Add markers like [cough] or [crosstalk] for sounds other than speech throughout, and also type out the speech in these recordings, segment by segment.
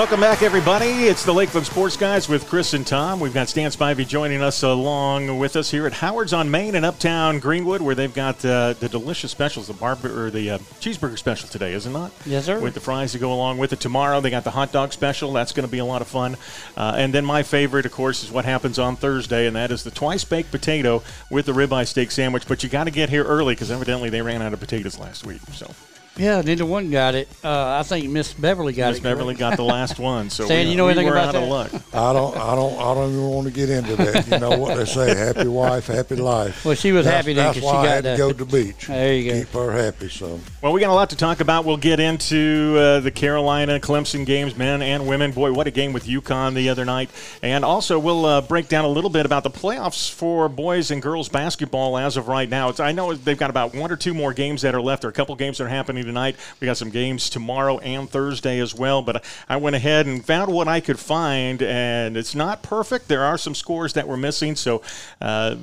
Welcome back, everybody. It's the Lakeland Sports Guys with Chris and Tom. We've got Stan Spivey joining us along with us here at Howard's on Main in Uptown Greenwood, where they've got uh, the delicious specials, the bar or the uh, cheeseburger special today, is it not? Yes, sir. With the fries to go along with it. Tomorrow they got the hot dog special. That's going to be a lot of fun. Uh, and then my favorite, of course, is what happens on Thursday, and that is the twice baked potato with the ribeye steak sandwich. But you got to get here early because evidently they ran out of potatoes last week. So. Yeah, neither one got it. Uh, I think Miss Beverly got Miss it. Beverly got the last [laughs] one. So Stan, we, you know we anything were about out of that? luck. I don't, I don't, I don't even want to get into that. You know what they say: happy wife, happy life. Well, she was that's, happy then That's 'cause why she I had to the- go to the beach. [laughs] There you go. Keep her happy. So Well, we got a lot to talk about. We'll get into uh, the Carolina Clemson games, men and women. Boy, what a game with UConn the other night. And also, we'll uh, break down a little bit about the playoffs for boys and girls basketball as of right now. It's, I know they've got about one or two more games that are left, or a couple games that are happening tonight. We got some games tomorrow and Thursday as well. But I went ahead and found what I could find, and it's not perfect. There are some scores that were missing, so. Uh,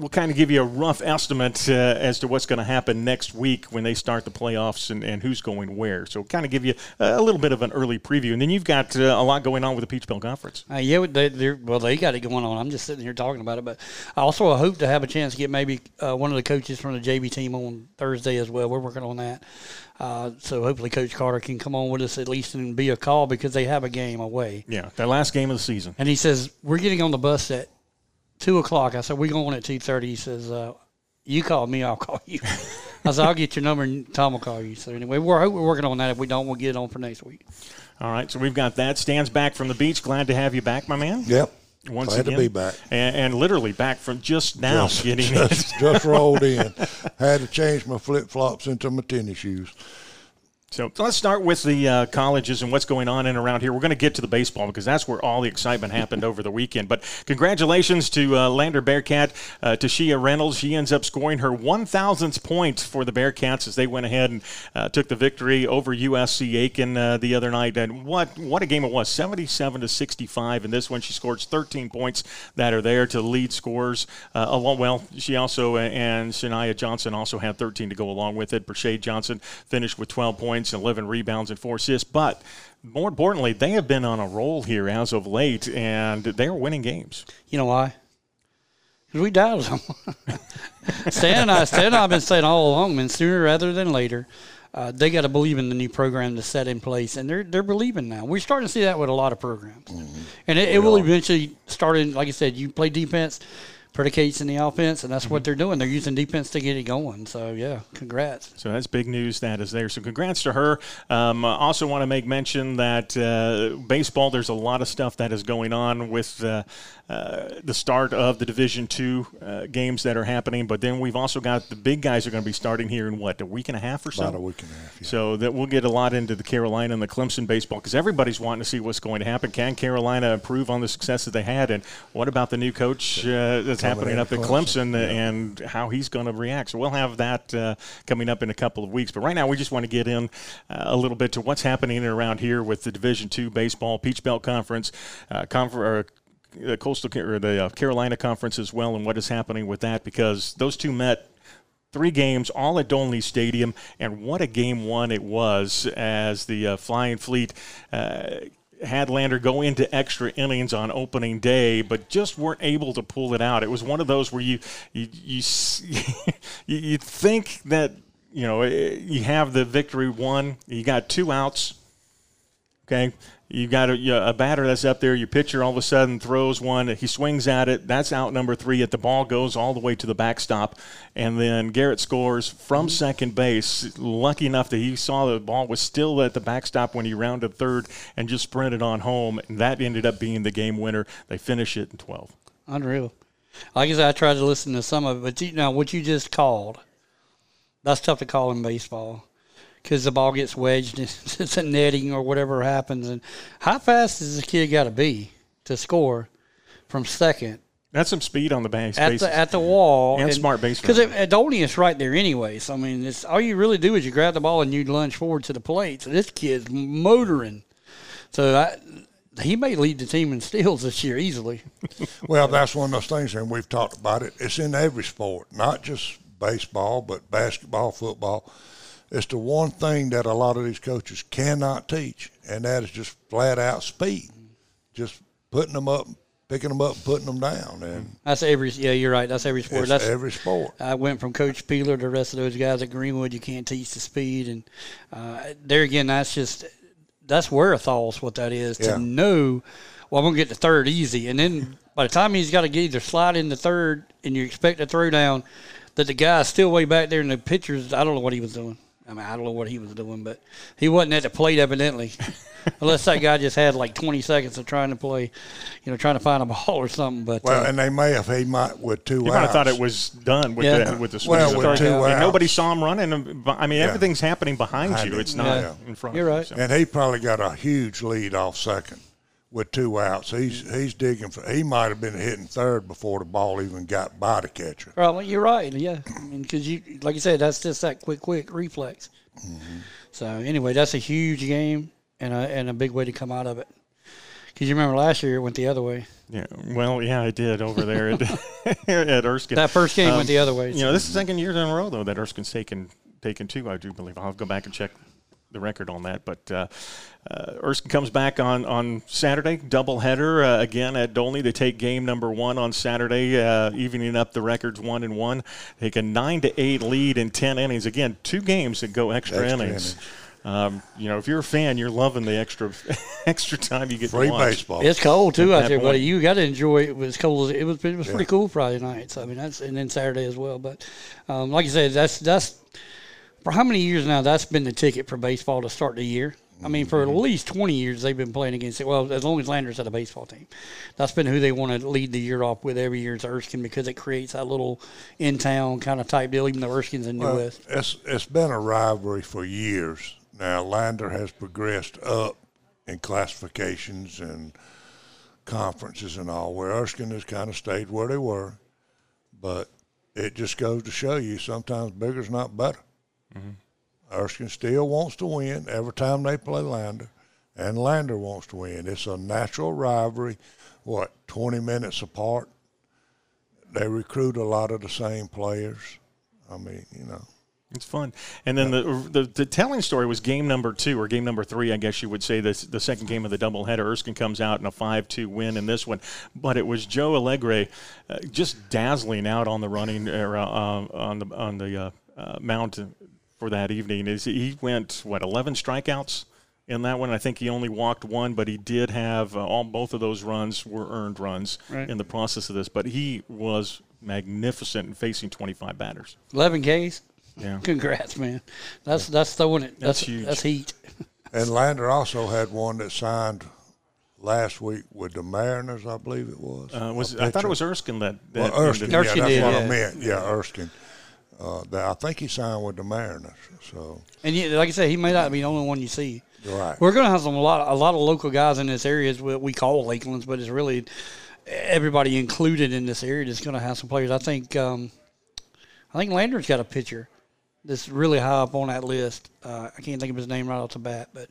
we'll kind of give you a rough estimate uh, as to what's going to happen next week when they start the playoffs and, and who's going where. So, kind of give you a little bit of an early preview. And then you've got uh, a lot going on with the Peach Belt Conference. Uh, yeah, they, they're, well, they got it going on. I'm just sitting here talking about it, but I also hope to have a chance to get maybe uh, one of the coaches from the JV team on Thursday as well. We're working on that, uh, so hopefully Coach Carter can come on with us at least and be a call because they have a game away. Yeah, their last game of the season. And he says we're getting on the bus at two o'clock. I said we're going at two thirty. He says uh, you call me, I'll call you. [laughs] I said I'll get your number and Tom will call you. So anyway, we're we're working on that. If we don't, we'll get it on for next week. All right, so we've got that. Stands back from the beach. Glad to have you back, my man. yep, Once glad again. to be back. And, and literally back from just now Just, getting just, just rolled in. [laughs] Had to change my flip flops into my tennis shoes. So let's start with the uh, colleges and what's going on in and around here. We're going to get to the baseball because that's where all the excitement happened over the weekend. But congratulations to uh, Lander Bearcat, uh, Tashia Reynolds. She ends up scoring her 1,000th point for the Bearcats as they went ahead and uh, took the victory over USC Aiken uh, the other night. And what what a game it was, 77 to 65. In this one, she scores 13 points that are there to lead scores. Uh, along, well, she also and Shania Johnson also had 13 to go along with it. Brashade Johnson finished with 12 points, 11 rebounds, and four assists. But more importantly, they have been on a roll here as of late, and they're winning games. You know why? 'Cause we doubted them. [laughs] Stan and I, Stan and I have been saying all along, man, sooner rather than later, uh, they got to believe in the new program to set in place, and they're they're believing now. We're starting to see that with a lot of programs, and it, it will eventually start in. Like I said, you play defense, predicates in the offense, and that's what they're doing. They're using defense to get it going. So yeah, congrats. So that's big news that is there. So congrats to her. Um, I also want to make mention that uh, baseball, there's a lot of stuff that is going on with uh, uh, the start of the Division Two uh, games that are happening. But then we've also got the big guys are going to be starting here in what a week and a half or so. About a week and a half. Yeah. So that we'll get a lot into the Carolina and the Clemson baseball because everybody's wanting to see what's going to happen. Can Carolina improve on the success that they had, and what about the new coach uh, Coming happening up at Clemson, Clemson and how he's going to react? So we'll have that uh, coming up in a couple of weeks. But right now, we just want to get in uh, a little bit to what's happening around here with the Division Two baseball, Peach Belt Conference, uh, confer- uh, Coastal or the uh, Carolina Conference as well, and what is happening with that because those two met three games, all at Dolny Stadium, and what a game one it was as the uh, Flying Fleet. Uh, had Lander go into extra innings on opening day, but just weren't able to pull it out. It was one of those where you you you [laughs] you, think that you know eh, you have the victory won. You got two outs. Okay. You got a, a batter that's up there. Your pitcher all of a sudden throws one. He swings at it. That's out number three. At the ball goes all the way to the backstop, and then Garrett scores from mm-hmm. second base. Lucky enough that he saw the ball was still at the backstop when he rounded third and just sprinted on home. And that ended up being the game winner. They finish it in twelve. Unreal. I guess I tried to listen to some of it, but you know what you just called. That's tough to call in baseball because the ball gets wedged, [laughs] it's a netting or whatever happens. And how fast does the kid got to be to score from second That's some speed on the base. at bases. the at the wall And smart base because running. Adonia is right there anyway. So I mean, it's all you really do is you grab the ball and you lunge forward to the plate. So this kid's motoring. So I, he may lead the team in steals this year easily. [laughs] Well, that's one of those things, and we've talked about it. It's in every sport, not just baseball, but basketball, football. It's the one thing that a lot of these coaches cannot teach, and that is just flat out speed. Just putting them up, picking them up, putting them down, and That's every. Yeah, you're right. That's every sport. That's every sport. I went from Coach Peeler to the rest of those guys at Greenwood. You can't teach the speed, and uh, there again, that's just that's is what that is Yeah. to know. Well, I'm gonna get to third easy, and then by the time he's got to get either slide into third, and you expect a throw down, that the guy's still way back there in the pictures. I don't know what he was doing. I mean, I don't know what he was doing, but he wasn't at the plate evidently, [laughs] unless that guy just had like 20 seconds of trying to play, you know, trying to find a ball or something. But Well, uh, and they may have he might with two You outs. might have thought it was done with Yeah. the with the Well, with two and outs. nobody saw him running. I mean, Yeah. everything's happening behind Behind you. him. It's not Yeah. in front. You're of you, right. so. and he probably got a huge lead off second with two outs. He's he's digging for. He might have been hitting third before the ball even got by the catcher. Right, well, you're right. Yeah, I mean, because you, like you said, that's just that quick, quick reflex. Mm-hmm. So anyway, that's a huge game and a and a big way to come out of it. Because you remember last year it went the other way. Yeah, well, yeah, I did over there at, [laughs] at Erskine. That first game went the um, other way. You know, this is the second year in a row though that Erskine's taken taken two. I do believe. I'll go back and check the record on that. But uh, uh, Erskine comes back on on Saturday, doubleheader uh, again at Dolny. They take game number one on Saturday, uh, evening up the records one and one. Take a nine to eight lead in ten innings. Again, two games that go extra, Extra innings. innings. Um, you know, if you're a fan, you're loving the extra [laughs] extra time you get Free to watch. baseball. It's cold too At out that there, buddy. You got to enjoy it. It was cold. It was it was pretty cool Friday night. So I mean that's and then Saturday as well. But um, like you said, that's that's for how many years now? That's been the ticket for baseball to start the year. I mean, for at mm-hmm. least twenty years they've been playing against it. Well, as long as Landers had a baseball team, that's been who they want to lead the year off with every year is Erskine because it creates that little in town kind of type deal. Even though Erskine's in Due Well, West, it's it's been a rivalry for years. Now Lander has progressed up in classifications and conferences and all, where Erskine has kind of stayed where they were. But it just goes to show you sometimes bigger's not better. Erskine still wants to win every time they play Lander, and Lander wants to win. It's a natural rivalry. What twenty minutes apart? They recruit a lot of the same players. I mean, you know. It's fun. And then the, the the telling story was game number two or game number three, I guess you would say. This the second game of the doubleheader. Erskine comes out in a five-two win in this one, but it was Joe Allegre uh, just dazzling out on the running or uh, on the on the uh, uh, for that evening. Is he went what eleven strikeouts in that one? I think he only walked one, but he did have uh, all both of those runs were earned runs Right. in the process of this. But he was magnificent in facing twenty-five batters. eleven Ks. Yeah. [laughs] Congrats, man. That's that's throwing it. That's That's huge. That's heat. [laughs] And Lander also had one that signed last week with the Mariners, I believe it was. Uh, was A I thought it was Erskine that, that well, Erskine. Yeah, Erskine that's did, what yeah. I meant. Yeah, Erskine. Uh, that, I think he signed with the Mariners. So And yeah, like I said, he may not be the only one you see. right. We're going to have some a lot, a lot of local guys in this area. Is what we call Lakelands, but it's really everybody included in this area. That's going to have some players. I think, um, I think Lander's got a pitcher that's really high up on that list. Uh, I can't think of his name right off the bat, but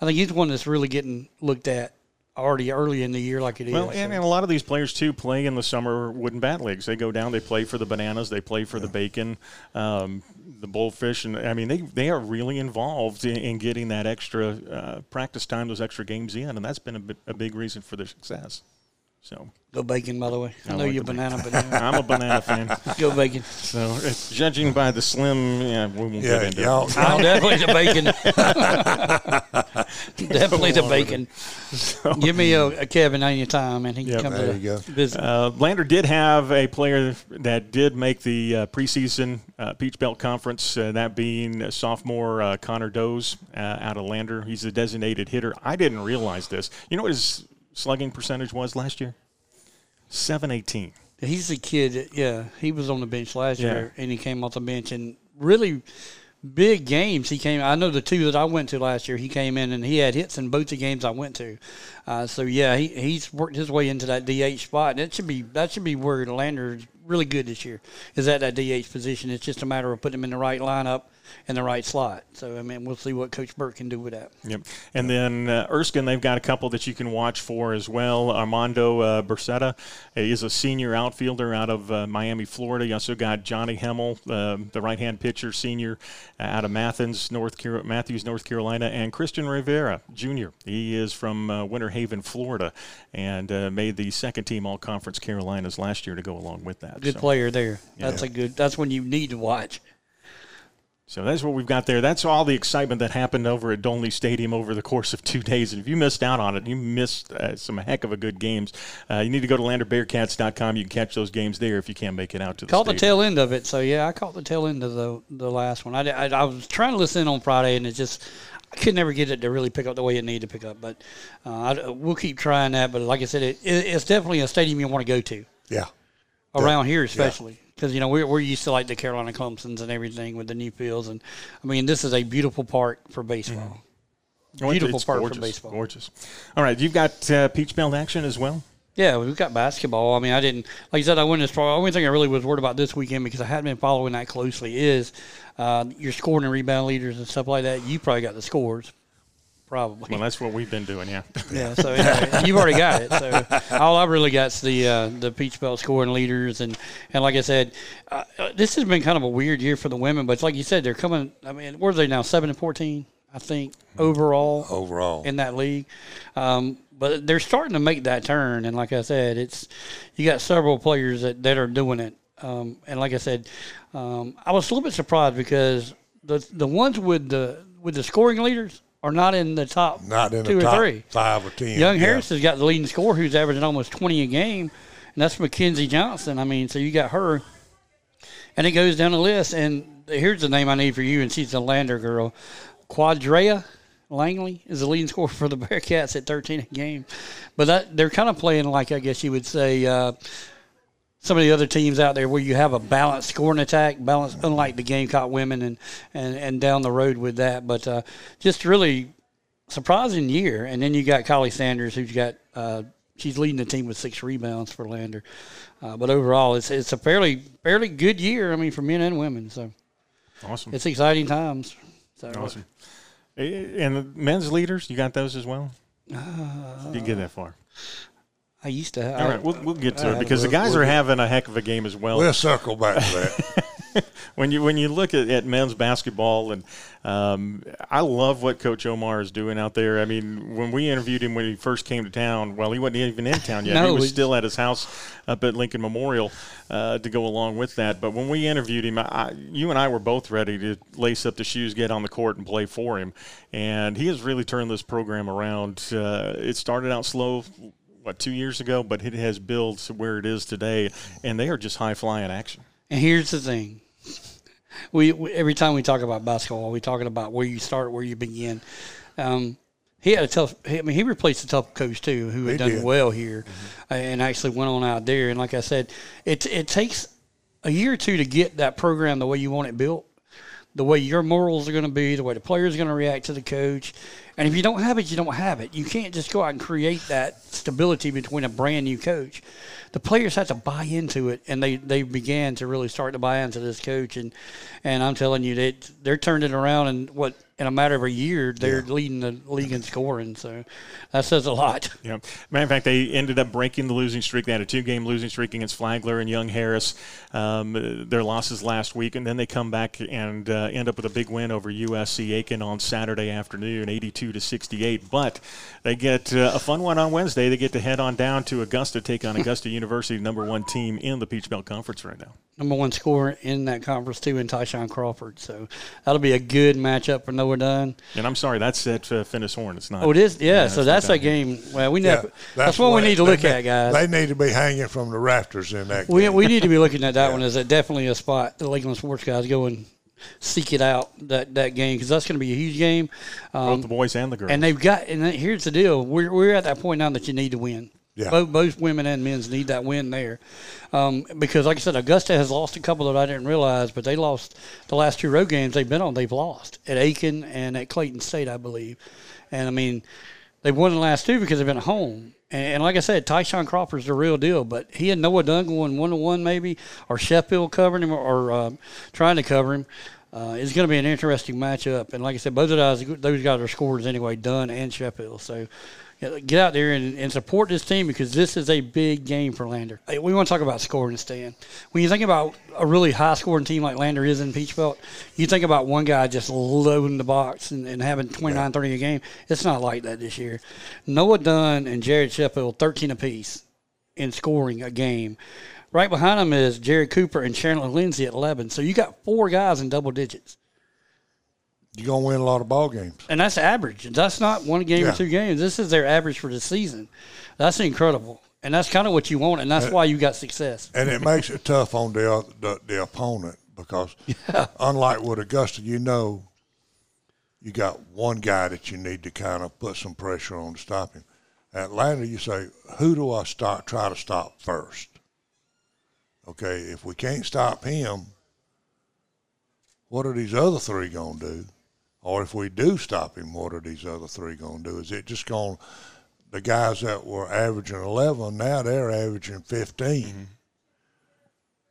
I think he's the one that's really getting looked at already early in the year, like it is. Well, and, and a lot of these players too play in the summer wooden bat leagues. They go down, they play for the bananas, they play for the bacon, um, the Blowfish, and I mean they they are really involved in, in getting that extra uh, practice time, those extra games in, and that's been a, a big reason for their success. So Go bacon, by the way. I, I know like you're the banana, banana. [laughs] I'm a banana fan. Go bacon. So judging by the slim, yeah, we won't Yeah, get into y'all, it. [laughs] I'm definitely the bacon. [laughs] definitely the bacon. Give me a, a Kevin anytime, and he can Yep. come There to you go. visit. Uh, Lander did have a player that did make the uh, preseason uh, Peach Belt Conference, uh, that being sophomore uh, Connor Doze uh, out of Lander. He's a designated hitter. I didn't realize this. You know what his slugging percentage was last year? 718. He's a kid. Yeah, he was on the bench last Yeah. year, and he came off the bench and really big games. He came. I know the two that I went to last year. He came in and he had hits in both the games I went to. Uh, so yeah, he, he's worked his way into that DH spot, and it should be that should be where Lander's really good this year. Is at that DH position. It's just a matter of putting him in the right lineup in the right slot. So I mean, we'll see what Coach Burke can do with that. Yep. And then uh, Erskine, they've got a couple that you can watch for as well. Armando uh, Bercetta is a senior outfielder out of uh, Miami, Florida. You also got Johnny Hemmel, uh, the right-hand pitcher, senior uh, out of Mathens, North Car- Matthews, North Carolina, and Christian Rivera, Jr. He is from uh, Winter Haven, Florida, and uh, made the second team All-Conference Carolinas last year to go along with that. Good So- player there. That's Yeah. a good. That's when you need to watch. So that's what we've got there. That's all the excitement that happened over at Dolny Stadium over the course of [laughs] two days. And if you missed out on it, you missed uh, some heck of a good games. Uh, you need to go to LanderBearcats.com. You can catch those games there if you can't make it out to the Caught the tail end of it. So yeah, I caught the tail end of the the last one. I, I, I was trying to listen on Friday, and it just I could never get it to really pick up the way it needed to pick up. But uh, I, we'll keep trying that. But like I said, it, it, it's definitely a stadium you want to go to Yeah. around here, especially because you know we're we're used to like the Carolina Clemson's and everything with the new fields, and I mean this is a beautiful park for baseball. It- beautiful it's part for baseball. Gorgeous. All right, you've got uh, Peach Belt action as well. Yeah, we've got basketball. I mean, I didn't like you said. I wouldn't. The only thing I really was worried about this weekend because I hadn't been following that closely is uh, your scoring and rebound leaders and stuff like that. You probably got the scores, probably. Well, that's what we've been doing, yeah. [laughs] yeah. So anyway, you've already got it. So [laughs] all I've really got's the uh, the Peach Belt scoring leaders and and like I said, uh, uh, this has been kind of a weird year for the women. But like you said, they're coming. I mean, where are they now? Seven and fourteen, I think overall Overall. in that league. Um, but they're starting to make that turn, and like I said, it's you got several players that, that are doing it. Um, and like I said, um, I was a little bit surprised because the the ones with the with the scoring leaders are not in the top Not in two the or top three. five or ten. Young yeah. Harris has got the leading scorer, who's averaging almost twenty a game, and that's Mackenzie Johnson. I mean, so you got her, and it goes down the list. And here's the name I need for you, and she's a Lander girl, Quadrea Langley is the leading scorer for the [laughs] Bearcats at 13 a game. But that, they're kind of playing like I guess you would say uh, some of the other teams out there where you have a balanced scoring attack, balance unlike the Gamecock women and, and, and down the road with that. But uh, just really surprising year. And then you got Kylie Sanders, who's got uh, she's leading the team with six rebounds for Lander. Uh, but overall, it's it's a fairly fairly good year. I mean, for men and women. So Awesome. it's exciting times. So awesome. Eh, And the men's leaders, you got those as well? Uh, you get that far. I used to. All right, we'll, we'll get to I- it because the we'll- guys we'll are having a heck of a game as well. We'll circle back to that. [laughs] when you when you look at, at men's basketball and um, I love what Coach Omar is doing out there. I mean, when we interviewed him when he first came to town, well, he wasn't even in town yet. [laughs] No, he was still at his house up at Lincoln Memorial uh, to go along with that. But when we interviewed him, I, you and I were both ready to lace up the shoes, get on the court, and play for him. And he has really turned this program around. Uh, it started out slow. What two years ago, but it has built to where it is today, and they are just high flying action. And here's the thing. We, we every time we talk about basketball, we're talking about where you start, where you begin. Um, he had a tough. I mean, he replaced a tough coach too, who had He done did. well here, uh, and actually went on out there. And like I said, it it takes a year or two to get that program the way you want it built, the way your morals are going to be, the way the players are going to react to the coach. And if you don't have it, you don't have it. You can't just go out and create that stability between a brand new coach. The players have to buy into it, and they, they began to really start to buy into this coach. And and I'm telling you, that they're turning it around And what in a matter of a year, they're leading the league in scoring. So that says a lot. [laughs] Yeah. Matter of fact, they ended up breaking the losing streak. They had a two-game losing streak against Flagler and Young Harris. Um, their losses last week, and then they come back and uh, end up with a big win over USC Aiken on Saturday afternoon, 82 to 68. But they get uh, a fun one on Wednesday. They get to head on down to Augusta, take on [laughs] Augusta University, number one team in the Peach Belt Conference right now. Number one scorer in that conference too, in Tyshawn Crawford. So that'll be a good matchup for Noah Dunn. And I'm sorry, that's at uh, Finis Horne. It's not. Oh, it is. Yeah. it's so that's a game. Well, we Yeah, never. that's, what we need to look ne- at, guys. They need to be hanging from the rafters in that. We, game. we need to be looking at that [laughs] one Is a, definitely a spot the Lakeland sports guys go and seek it out that that game because that's going to be a huge game. Um, Both the boys and the girls. and they've got and here's the deal: we're we're at that point now that you need to win. Yeah. Both both women and men's need that win there, um, because like I said, Augusta has lost a couple that I didn't realize, but they lost the last two road games they've been on. They've lost at Aiken and at Clayton State, I believe, and I mean. They've won the last two because they've been at home. And, and like I said, Tyshawn Crawford's the real deal. But he and Noah Dunn going one to one maybe, or Sheffield covering him, or, or uh, trying to cover him. Uh, it's going to be an interesting matchup. And like I said, both of those those guys are scorers anyway, Dunn and Sheffield. So get out there and, and, support this team because this is a big game for Lander. We want to talk about scoring, Stan. When you think about a really high scoring team like Lander is in Peach Belt, you think about one guy just loading the box and, and having 29, 30 a game. It's not like that this year. Noah Dunn and Jared Sheffield, 13 apiece in scoring a game. Right behind them is Jared Cooper and Chandler Lindsay at 11. So you got four guys in double digits you're gonna win a lot of ball games. And that's average. That's not one game yeah. or two games. This is their average for the season. That's incredible, and that's kind of what you want, and that's and, why you got success. And it makes it tough on the the, the opponent because, [laughs] yeah. unlike with Augusta, you know, you got one guy that you need to kind of put some pressure on to stop him. Atlanta, you say, who do I start? Try to stop first. Okay, if we can't stop him, what are these other three gonna do? Or if we do stop him, what are these other three going to do? Is it just going the guys that were averaging 11, now they're averaging 15? Mm-hmm.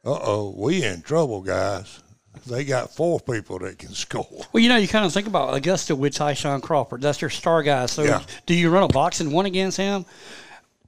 Uh oh, we in trouble, guys. They got four people that can [laughs] score. Well, you know, you kind of think about Augusta with Tyshawn Crawford. That's your star guy. So, yeah. do you run a box and one against him?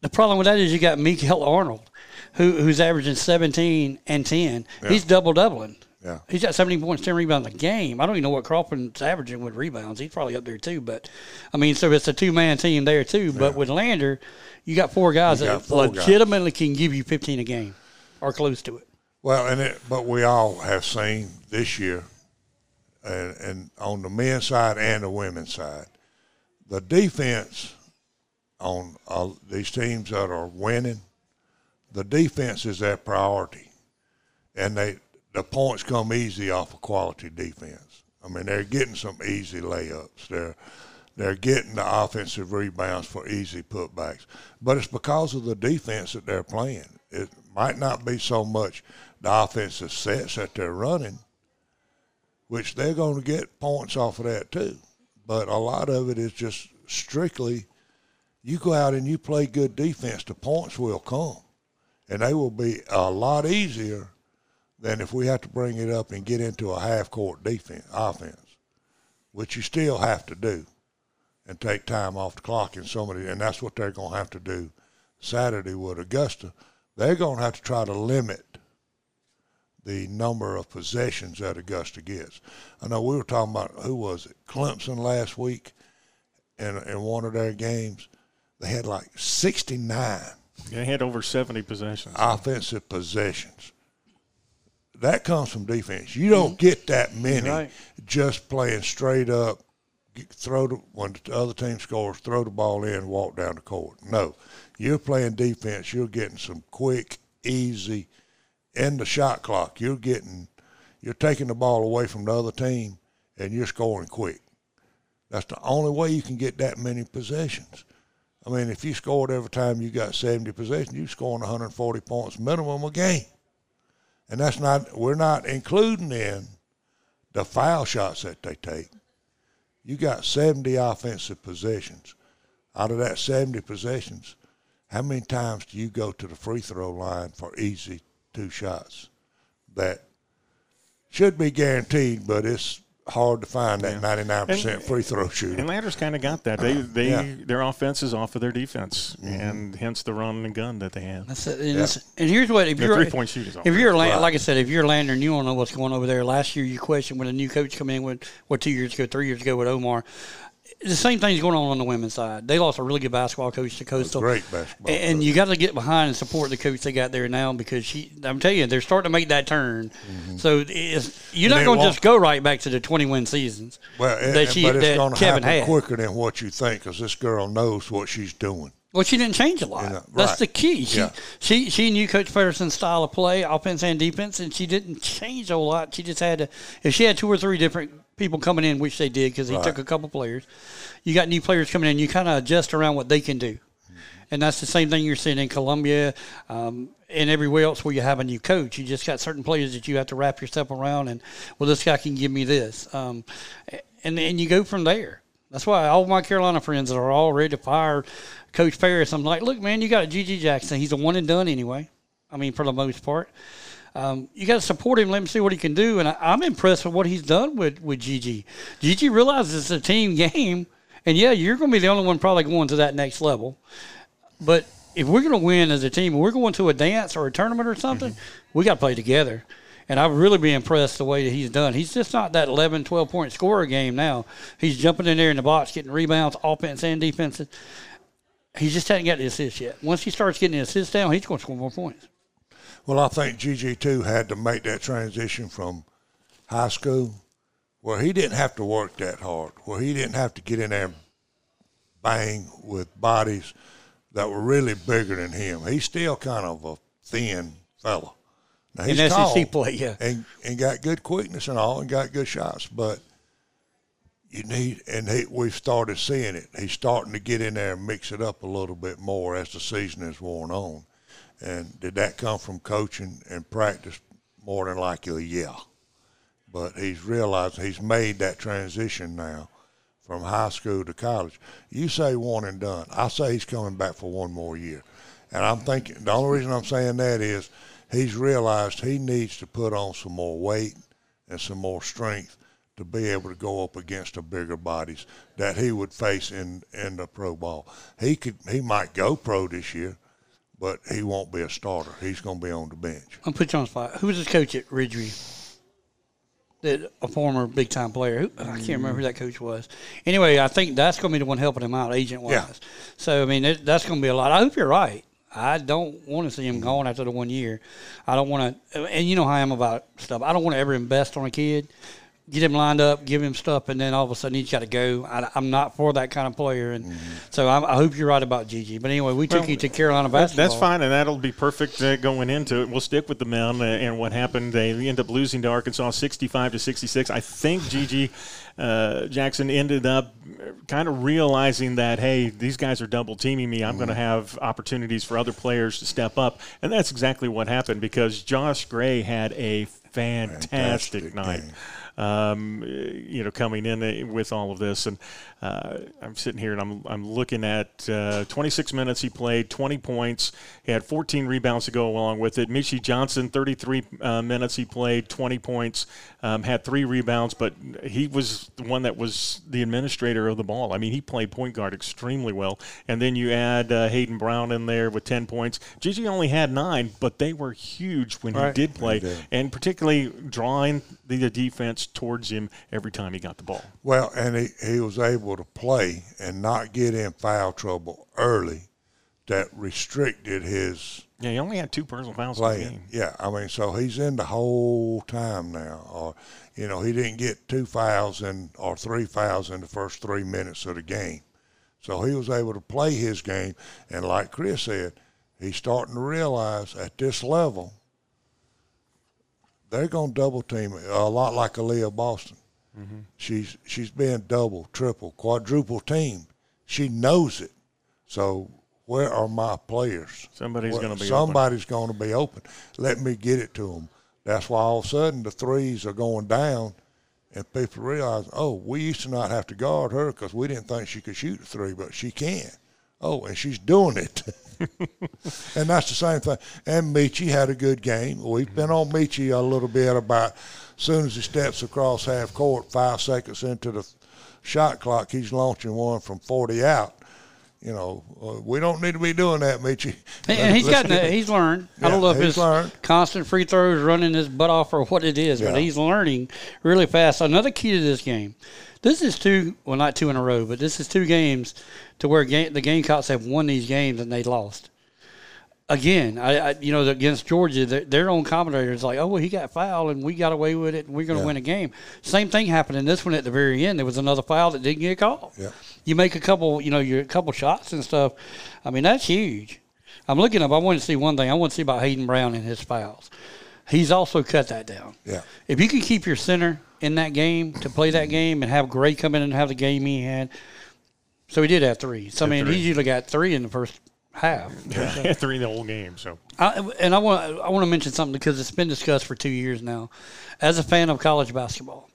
The problem with that is you got Mikael Arnold, who, who's averaging 17 and 10. Yeah. He's double doubling. Yeah. He's got 17 points, 10 rebounds a game. I don't even know what Crawford's averaging with rebounds. He's probably up there too. But, I mean, so it's a two man team there too. Yeah. But with Lander, you got four guys that four legitimately guys. can give you 15 a game or close to it. Well, and it, but we all have seen this year, and, and on the men's side and the women's side, the defense on uh, these teams that are winning, the defense is their priority. And they, the points come easy off of quality defense. I mean, they're getting some easy layups. They're they're getting the offensive rebounds for easy putbacks. But it's because of the defense that they're playing. It might not be so much the offensive sets that they're running, which they're going to get points off of that too. But a lot of it is just strictly you go out and you play good defense, the points will come. And they will be a lot easier than if we have to bring it up and get into a half court defense offense, which you still have to do, and take time off the clock in somebody, and that's what they're going to have to do Saturday with Augusta. They're going to have to try to limit the number of possessions that Augusta gets. I know we were talking about who was it, Clemson last week, in in one of their games, they had like sixty nine. They had over seventy possessions. Offensive possessions that comes from defense. You don't mm-hmm. get that many right. just playing straight up. Throw the, when the other team scores, throw the ball in, walk down the court. No, you're playing defense. You're getting some quick, easy, in the shot clock. You're getting, you're taking the ball away from the other team, and you're scoring quick. That's the only way you can get that many possessions. I mean, if you scored every time you got 70 possessions, you're scoring 140 points minimum a game and that's not we're not including in the foul shots that they take. You got 70 offensive possessions. Out of that 70 possessions, how many times do you go to the free throw line for easy two shots? That should be guaranteed, but it's hard to find that ninety nine percent free throw shooter. And Landers kind of got that. They they yeah. their offense is off of their defense, mm-hmm. and hence the run and gun that they have. That's it. And, yeah. and here's what if you're three point shooters. If you're right. like I said, if you're a Lander and you don't know what's going on over there, last year you questioned when a new coach come in with what two years ago, three years ago with Omar the same thing's going on on the women's side. They lost a really good basketball coach to Coastal. Great basketball. And coach. you got to get behind and support the coach they got there now because she. I'm telling you, they're starting to make that turn. Mm-hmm. So you're not going to just go right back to the 20 win seasons. Well, that she, but it's going to happen had. quicker than what you think because this girl knows what she's doing. Well, she didn't change a lot. right. That's the key. She, yeah. she she knew Coach Pederson's style of play, offense and defense, and she didn't change a lot. She just had to. If she had two or three different people coming in, which they did because he right. took a couple players, you got new players coming in. You kind of adjust around what they can do, mm-hmm. and that's the same thing you're seeing in Columbia um, and everywhere else where you have a new coach. You just got certain players that you have to wrap yourself around, and well, this guy can give me this, um, and and you go from there. That's why all my Carolina friends are all ready to fire Coach Paris. I'm like, look, man, you got a GG Jackson. He's a one and done anyway. I mean, for the most part. Um, you got to support him, let him see what he can do. And I, I'm impressed with what he's done with, with GG. GG realizes it's a team game. And yeah, you're going to be the only one probably going to that next level. But if we're going to win as a team, and we're going to a dance or a tournament or something, mm-hmm. we got to play together. And I've really been impressed the way that he's done. He's just not that 11, 12 point scorer game now. He's jumping in there in the box, getting rebounds, offense and defense. He just hasn't got the assist yet. Once he starts getting the assist down, he's going to score more points. Well, I think GG too had to make that transition from high school, where he didn't have to work that hard, where he didn't have to get in there, bang with bodies that were really bigger than him. He's still kind of a thin fella. Now he's in SEC play, yeah, and and got good quickness and all, and got good shots, but you need, and he, we've started seeing it. He's starting to get in there and mix it up a little bit more as the season has worn on. And did that come from coaching and practice? More than likely, yeah. But he's realized he's made that transition now from high school to college. You say one and done. I say he's coming back for one more year. And I'm thinking the only reason I'm saying that is he's realized he needs to put on some more weight and some more strength to be able to go up against the bigger bodies that he would face in in the pro ball. He could he might go pro this year, but he won't be a starter. He's going to be on the bench. I'll put you on the spot. Who was his coach at Ridgeview? That a former big time player. Who, I can't remember who that coach was. Anyway, I think that's going to be the one helping him out, agent wise. Yeah. So I mean, it, that's going to be a lot. I hope you're right. I don't want to see him gone after the one year. I don't want to, and you know how I am about stuff. I don't want to ever invest on a kid get him lined up, give him stuff, and then all of a sudden he's got to go. I, am not for that kind of player, and mm-hmm. so I'm, i hope you're right about GG. But anyway, we took well, you to Carolina basketball. That's fine, and that'll be perfect uh, going into it. We'll stick with the men uh, and what happened. They end up losing to Arkansas, 65 to 66. I think GG uh, Jackson ended up kind of realizing that hey, these guys are double teaming me. I'm mm-hmm. going to have opportunities for other players to step up, and that's exactly what happened because Josh Gray had a fantastic, fantastic night. Game um, you know, coming in with all of this. And uh, I'm sitting here and I'm, I'm looking at uh, 26 minutes he played, 20 points. He had 14 rebounds to go along with it. Meechie Johnson, 33 uh, minutes he played, 20 points, um, had three rebounds, but he was the one that was the administrator of the ball. I mean, he played point guard extremely well. And then you add uh, Hayden Brown in there with 10 points. GG only had nine, but they were huge when right. he did play, did. and particularly drawing the defense towards him every time he got the ball. Well, and he, he was able to play and not get in foul trouble early that restricted his. Yeah, he only had two personal fouls playing. in the game. Yeah, I mean, so he's in the whole time now. Or, you know, he didn't get two fouls in or three fouls in the first three minutes of the game. So he was able to play his game. And like Chris said, he's starting to realize at this level – they're going to double team a lot like Aaliyah Boston. Mm-hmm. She's she's being double, triple, quadruple teamed. She knows it. So where are my players? Somebody's going to be somebody's going to be open. Let me get it to them. That's why all of a sudden the threes are going down, and people realize, oh, we used to not have to guard her because we didn't think she could shoot a three, but she can. Oh, and she's doing it. [laughs] and that's the same thing. And Meechie had a good game. We've been on Meechie a little bit about as soon as he steps across half court, five seconds into the shot clock, he's launching one from 40 out. You know, uh, we don't need to be doing that, Meechie. [laughs] And he's gotten, he's learned. Yeah, I don't know if it's learned. constant free throws running his butt off or what it is, yeah. but he's learning really fast. Another key to this game this is two, well, not two in a row, but this is two games to where game, the Gamecocks have won these games and they lost. Again, I, I you know against Georgia, their, their own commentator is like, "Oh, well, he got fouled and we got away with it, and we're going to yeah. win a game." Same thing happened in this one at the very end. There was another foul that didn't get called. Yeah. You make a couple, you know, your a couple shots and stuff. I mean, that's huge. I'm looking up. I want to see one thing. I want to see about Hayden Brown and his fouls. He's also cut that down. Yeah. If you can keep your center in that game to play that game and have Gray come in and have the game he had. So he did have three. So I mean, he usually got three in the first half. [laughs] Yeah, three in the whole game. So, I, and I want I want to mention something because it's been discussed for two years now. As a fan of college basketball,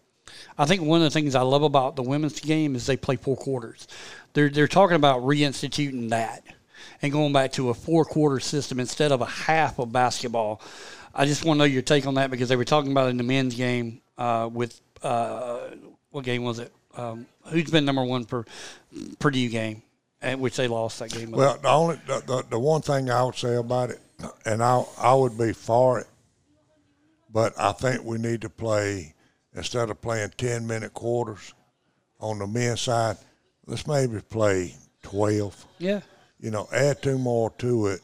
I think one of the things I love about the women's game is they play four quarters. They're they're talking about reinstituting that and going back to a four quarter system instead of a half of basketball. I just want to know your take on that because they were talking about it in the men's game uh, with uh, what game was it? Um, who's been number one for Purdue game, at which they lost that game. Well, the only the, the, the one thing I would say about it, and I I would be for it, but I think we need to play instead of playing ten minute quarters on the men's side. Let's maybe play twelve. yeah, You know, add two more to it.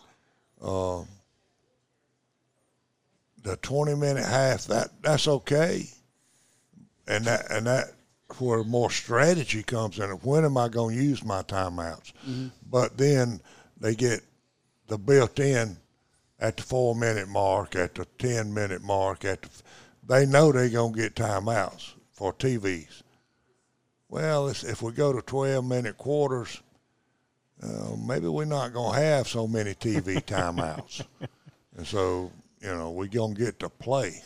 Um, the twenty minute half that that's okay, and that and that where more strategy comes in. When am I going to use my timeouts? But then they get the built in at the four minute mark, at the ten minute mark, at the, they know they're going to get timeouts for TVs. Well, it's, if we go to twelve minute quarters, uh, maybe we're not going to have so many TV timeouts, [laughs] and so you know we're going to get to play.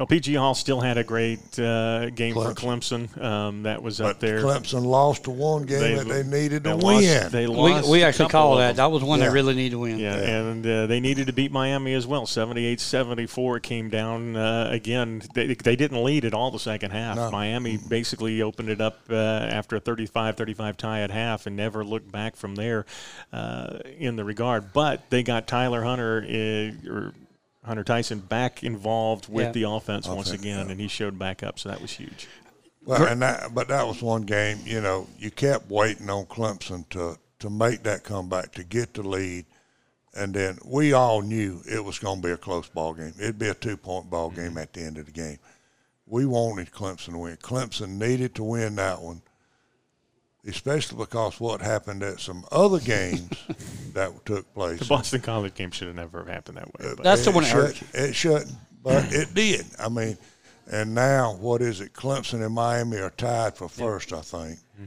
Well, PJ Hall still had a great uh, game for Clemson. Um, that was up But there. Clemson lost the one game They- that they needed to they win. lost- they we, lost we a actually couple call that. That was one Yeah. they really need to win. Yeah, Yeah. and uh, they needed to beat Miami as well. 78-74 it came down uh, again. They, they didn't lead at all the second half. No. Miami basically opened it up uh, after a 35-35 tie at half and never looked back from there uh, in the regard. But they got Tyler Hunter uh, or Hunter Tyson back involved with Yeah. the offense once again, yeah. and he showed back up, so that was huge. Well, and that, but that was one game. You know, you kept waiting on Clemson to to make that comeback to get the lead, and then we all knew it was going to be a close ball game. It'd be a two point ball mm-hmm. game at the end of the game. We wanted Clemson to win. Clemson needed to win that one, especially because what happened at some other [laughs] games that took place. The Boston College game should have never happened that way. But That's the one that hurt. should- It shouldn't, but it [clears throat] did. I mean, and now what is it? Clemson and Miami are tied for first, I think. Mm-hmm.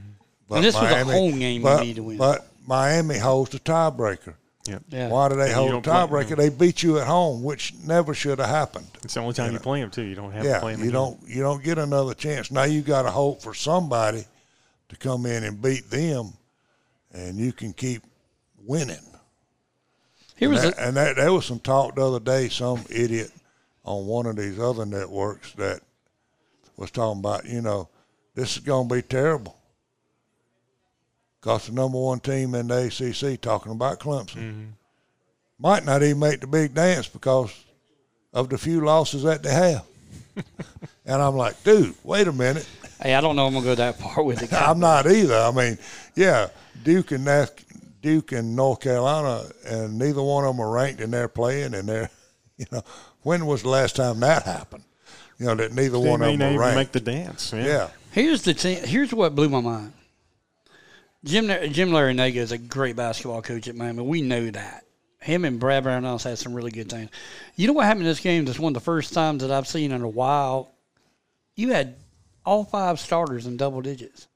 But And this was a home game you but, need to win. But Miami holds the tiebreaker. yeah. Yeah. Why do they you hold don't the tiebreaker? Mm-hmm. They beat you at home, which never should have happened. It's the only time you, know. play them too. You don't have to Yeah, play them. you don't you don't get another chance. Now you got to hope for somebody to come in and beat them, and you can keep winning. Here was that, a, and that there was some talk the other day. Some idiot on one of these other networks that was talking about, you know, this is going to be terrible. Because the number one team in the ACC talking about Clemson mm-hmm. might not even make the big dance because of the few losses that they have. [laughs] and I'm like, dude, wait a minute. Hey, I don't know. I'm gonna go that [laughs] far with it. [laughs] I'm not either. I mean, yeah, Duke and Nath, Duke and North Carolina, and neither one of them are ranked, and they're playing, and they're, [laughs] you know, when was the last time that happened? You know, that neither They one may of not them even are make the dance. Yeah. yeah, Here's the team. Here's what blew my mind. Jim Jim Larranaga is a great basketball coach at Miami. We know that. Him and Brad Brownell's had some really good things. You know what happened in this game? This one of the first times that I've seen in a while. You had all five starters in double digits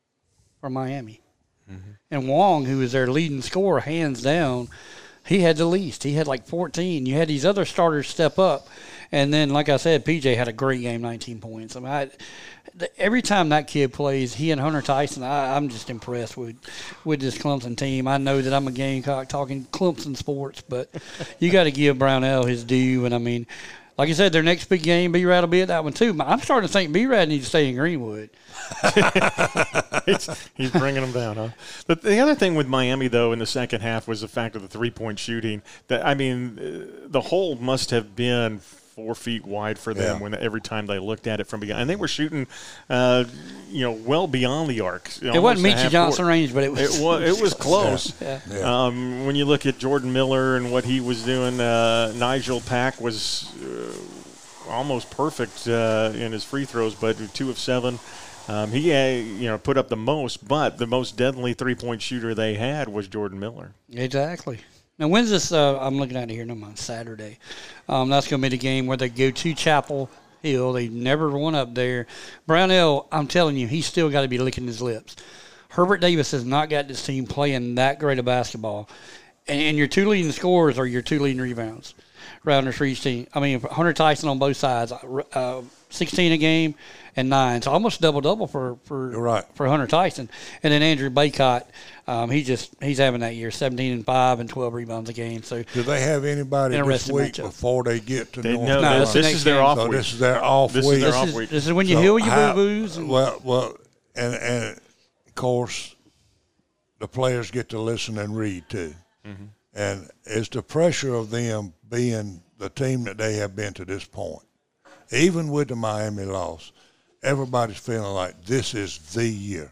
for Miami, mm-hmm. and Wong, who was their leading scorer, hands down, he had the least. He had like 14. You had these other starters step up, and then, like I said, PJ had a great game, 19 points. I mean, I, every time that kid plays, he and Hunter Tyson, I, I'm just impressed with with this Clemson team. I know that I'm a Gamecock talking Clemson sports, but [laughs] you got to give Brownell his due. And I mean, like I said, their next big game, B Rad will be at that one too. I'm starting to think B Rad needs to stay in Greenwood. [laughs] It's- he's bringing them down, huh? But the other thing with Miami, though, in the second half was the fact of the three-point shooting. That I mean, uh, the hole must have been four feet wide for them Yeah. when every time they looked at it from behind, and they were shooting, uh, you know, well beyond the arc. It wasn't Meechie Johnson range, but it was. It was it was [laughs] close. Yeah. Yeah. Um, when you look at Jordan Miller and what he was doing, uh, Nigel Pack was uh, almost perfect uh, in his free throws, but two of seven. Um, he uh, you know put up the most, but the most deadly three point shooter they had was Jordan Miller. Exactly. Now, when's this? Uh, I'm looking at it here. No, on Saturday. Um, that's going to be the game where they go to Chapel Hill. They never won up there. Brownell, I'm telling you, he's still got to be licking his lips. Hubert Davis has not got this team playing that great of basketball. and, and your two leading scorers are your two leading rebounds, rounders for each team. I mean, Hunter Tyson on both sides, uh, 16 a game and nine, so almost double double for for right. for Hunter Tyson, and then Andrew Bacot, um, he just he's having that year, 17 and five and 12 rebounds a game. So Do they have anybody this week matchup. before they get to They, North no, No, this, that's the this is their off So week. this is their off This is week. their this off is, week. this is when you So heal your how- boo boos. and- Well, well, and and of course, the players get to listen and read too. Mm-hmm. And it's the pressure of them being the team that they have been to this point. Even with the Miami loss, everybody's feeling like this is the year.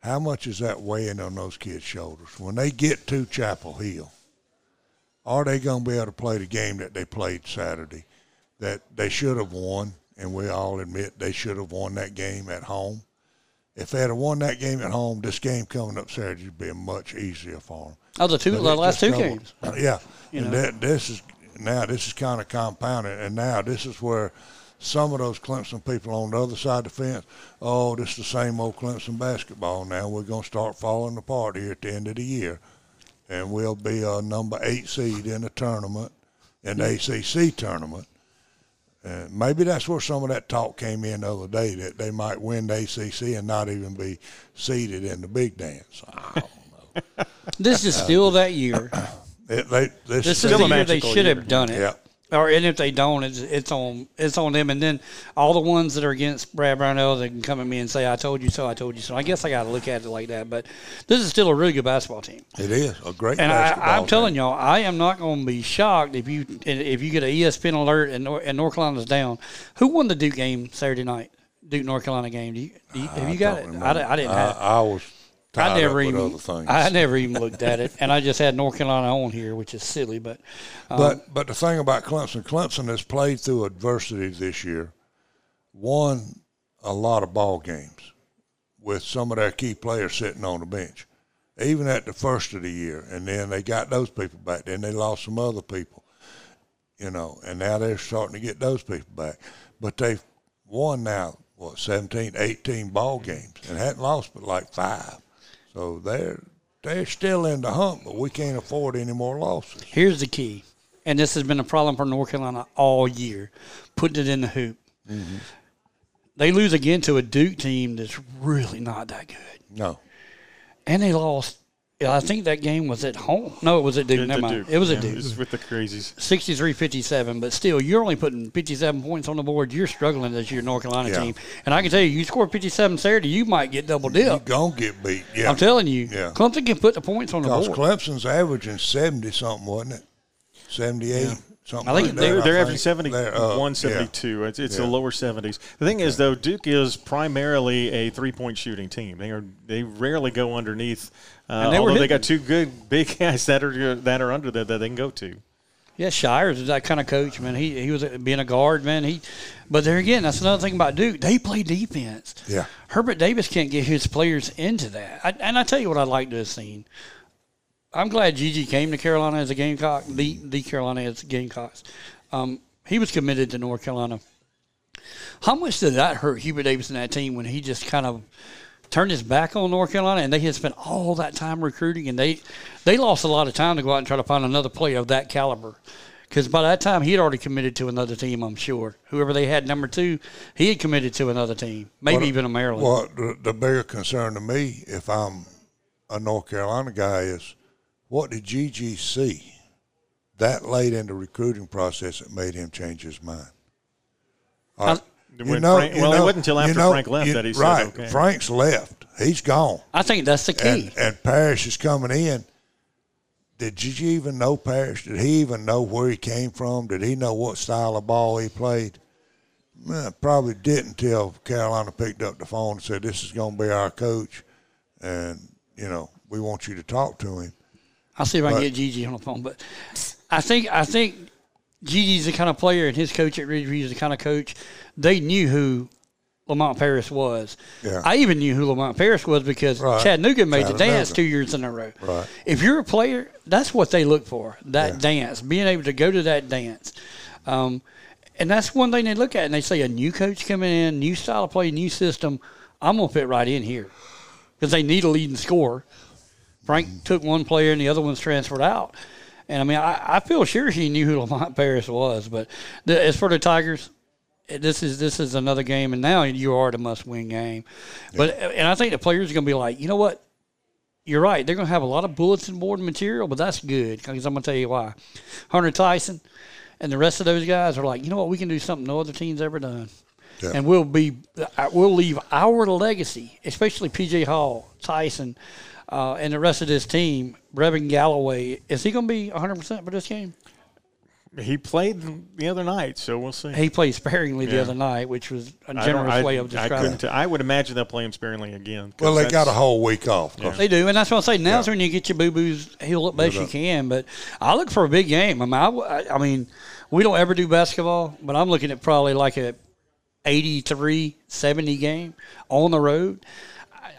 How much is that weighing on those kids' shoulders when they get to Chapel Hill? Are they going to be able to play the game that they played Saturday? That they should have won, and we all admit they should have won that game at home. If they had won that game at home, this game coming up Saturday would be much easier for them. Oh, the two, the last two games. Yeah, You and know. that, this is now this is kind of compounded, and now this is where some of those Clemson people on the other side of the fence, oh, this is the same old Clemson basketball. Now we're going to start falling apart here at the end of the year, and we'll be a number eight seed in the tournament, in the ACC tournament. And maybe that's where some of that talk came in the other day that they might win the ACC and not even be seeded in the big dance. I don't know. [laughs] This is still that year. [clears throat] It, they, this, This is Still the a year they should year. have done it. Yeah. Or and if they don't, it's it's on it's on them. And then all the ones that are against Brad Brownell, they can come at me and say, "I told you so. I told you so." I guess I got to look at it like that. But this is still a really good basketball team. It is a great And I, I'm telling y'all, I am not going to be shocked if you if you get an ESPN alert and, Nor- and North Carolina's down. Who won the Duke game Saturday night? Duke North Carolina game. Do you, do you, have you got it? I, I didn't have. I, I was I never even. I never even looked at it, and I just had North Carolina on here, which is silly. But um, but but the thing about Clemson, Clemson has played through adversity this year, won a lot of ball games with some of their key players sitting on the bench, even at the first of the year, and then they got those people back. Then they lost some other people, you know, and now they're starting to get those people back. But they've won now what 17, 18 ball games and hadn't lost but like five. So they're they're still in the hunt, but we can't afford any more losses. Here's the key, and this has been a problem for North Carolina all year, putting it in the hoop. Mm-hmm. They lose again to a Duke team that's really not that good, No. and they lost. Yeah, I think that game was at home. No, it was at Duke. It's Never mind. Duke. It was Yeah, at Duke. It's with the crazies. 63-57, but still, you're only putting 57 points on the board. You're struggling as your North Carolina Yeah. team. And I can tell you, you score 57 Saturday, you might get double dip. You dip. gonna get beat. Yeah. I'm telling you, Yeah. Clemson can put the points on the Because board. Clemson's averaging seventy something, wasn't it? Seventy eight something. I think like they're- that, They're, they're I averaging think. 71, They're, uh, 72. It's, it's Yeah. the lower 70s. The thing is, though, Duke is primarily a three point shooting team. They are they rarely go underneath. Uh, And they although they got two good [laughs] big guys that are that are under there that they can go to. Yeah, Shires is that kind of coach, man. He he was being a guard, man. He, but there again, that's another thing about Duke. They play defense. Yeah. Hubert Davis can't get his players into that. I, and I tell you what, I'd like to have seen. I'm glad GG came to Carolina as a Gamecock, the the Carolina as Gamecocks. Um, he was committed to North Carolina. How much did that hurt Hubert Davis and that team when he just kind of turned his back on North Carolina and they had spent all that time recruiting and they they lost a lot of time to go out and try to find another player of that caliber. Because by that time he had already committed to another team, I'm sure. Whoever they had number two, he had committed to another team, maybe even a Maryland. Well, the, the bigger concern to me, if I'm a North Carolina guy, is what did GG see that late in the recruiting process that made him change his mind? All right. When Frank- well, it wasn't until after Frank left that he said, right. okay. Frank's left. He's gone. I think that's the key. and, and Paris is coming in. Did you even know Paris? Did he even know where he came from? Did he know what style of ball he played? Well, probably didn't until Carolina picked up the phone and said, "This is going to be our coach, and you know we want you to talk to him." I'll see if I can get GG on the phone. But I think I think GG's the kind of player, and his coach at Ridgeview is the kind of coach. They knew who Lamont Paris was. Yeah. I even knew who Lamont Paris was because Right. Chattanooga made the dance two years in a row. Right. If you're a player, that's what they look for. That Yeah. dance, being able to go to that dance. Um, and that's one thing they look at, and they say a new coach coming in, new style of play, new system. I'm gonna fit right in here because they need a leading scorer. Frank took one player and the other one's transferred out. And I mean, I, I feel sure he knew who Lamont Paris was. But the, as for the Tigers, this is this is another game, and now you are the must-win game. But and I think the players are going to be like, you know what? You're right. They're going to have a lot of bullets bulletin board material, but that's good because I'm going to tell you why. Hunter Tyson and the rest of those guys are like, you know what? We can do something no other team's ever done. Yeah. And we'll be, uh, we'll leave our legacy, especially PJ Hall, Tyson, uh, and the rest of this team. Brevin Galloway, is he going to be 100 percent for this game? He played the other night, so we'll see. He played sparingly the other night, which was a generous I, way of describing couldn't- I would imagine they'll play him sparingly again. Well, they got a whole week off. 'cause They do, and that's what I say. Now's Yeah. when you get your boo boos healed up best you can. But I look for a big game. I mean, I, I- I mean, we don't ever do basketball, but I'm looking at probably like a 83 70 game on the road.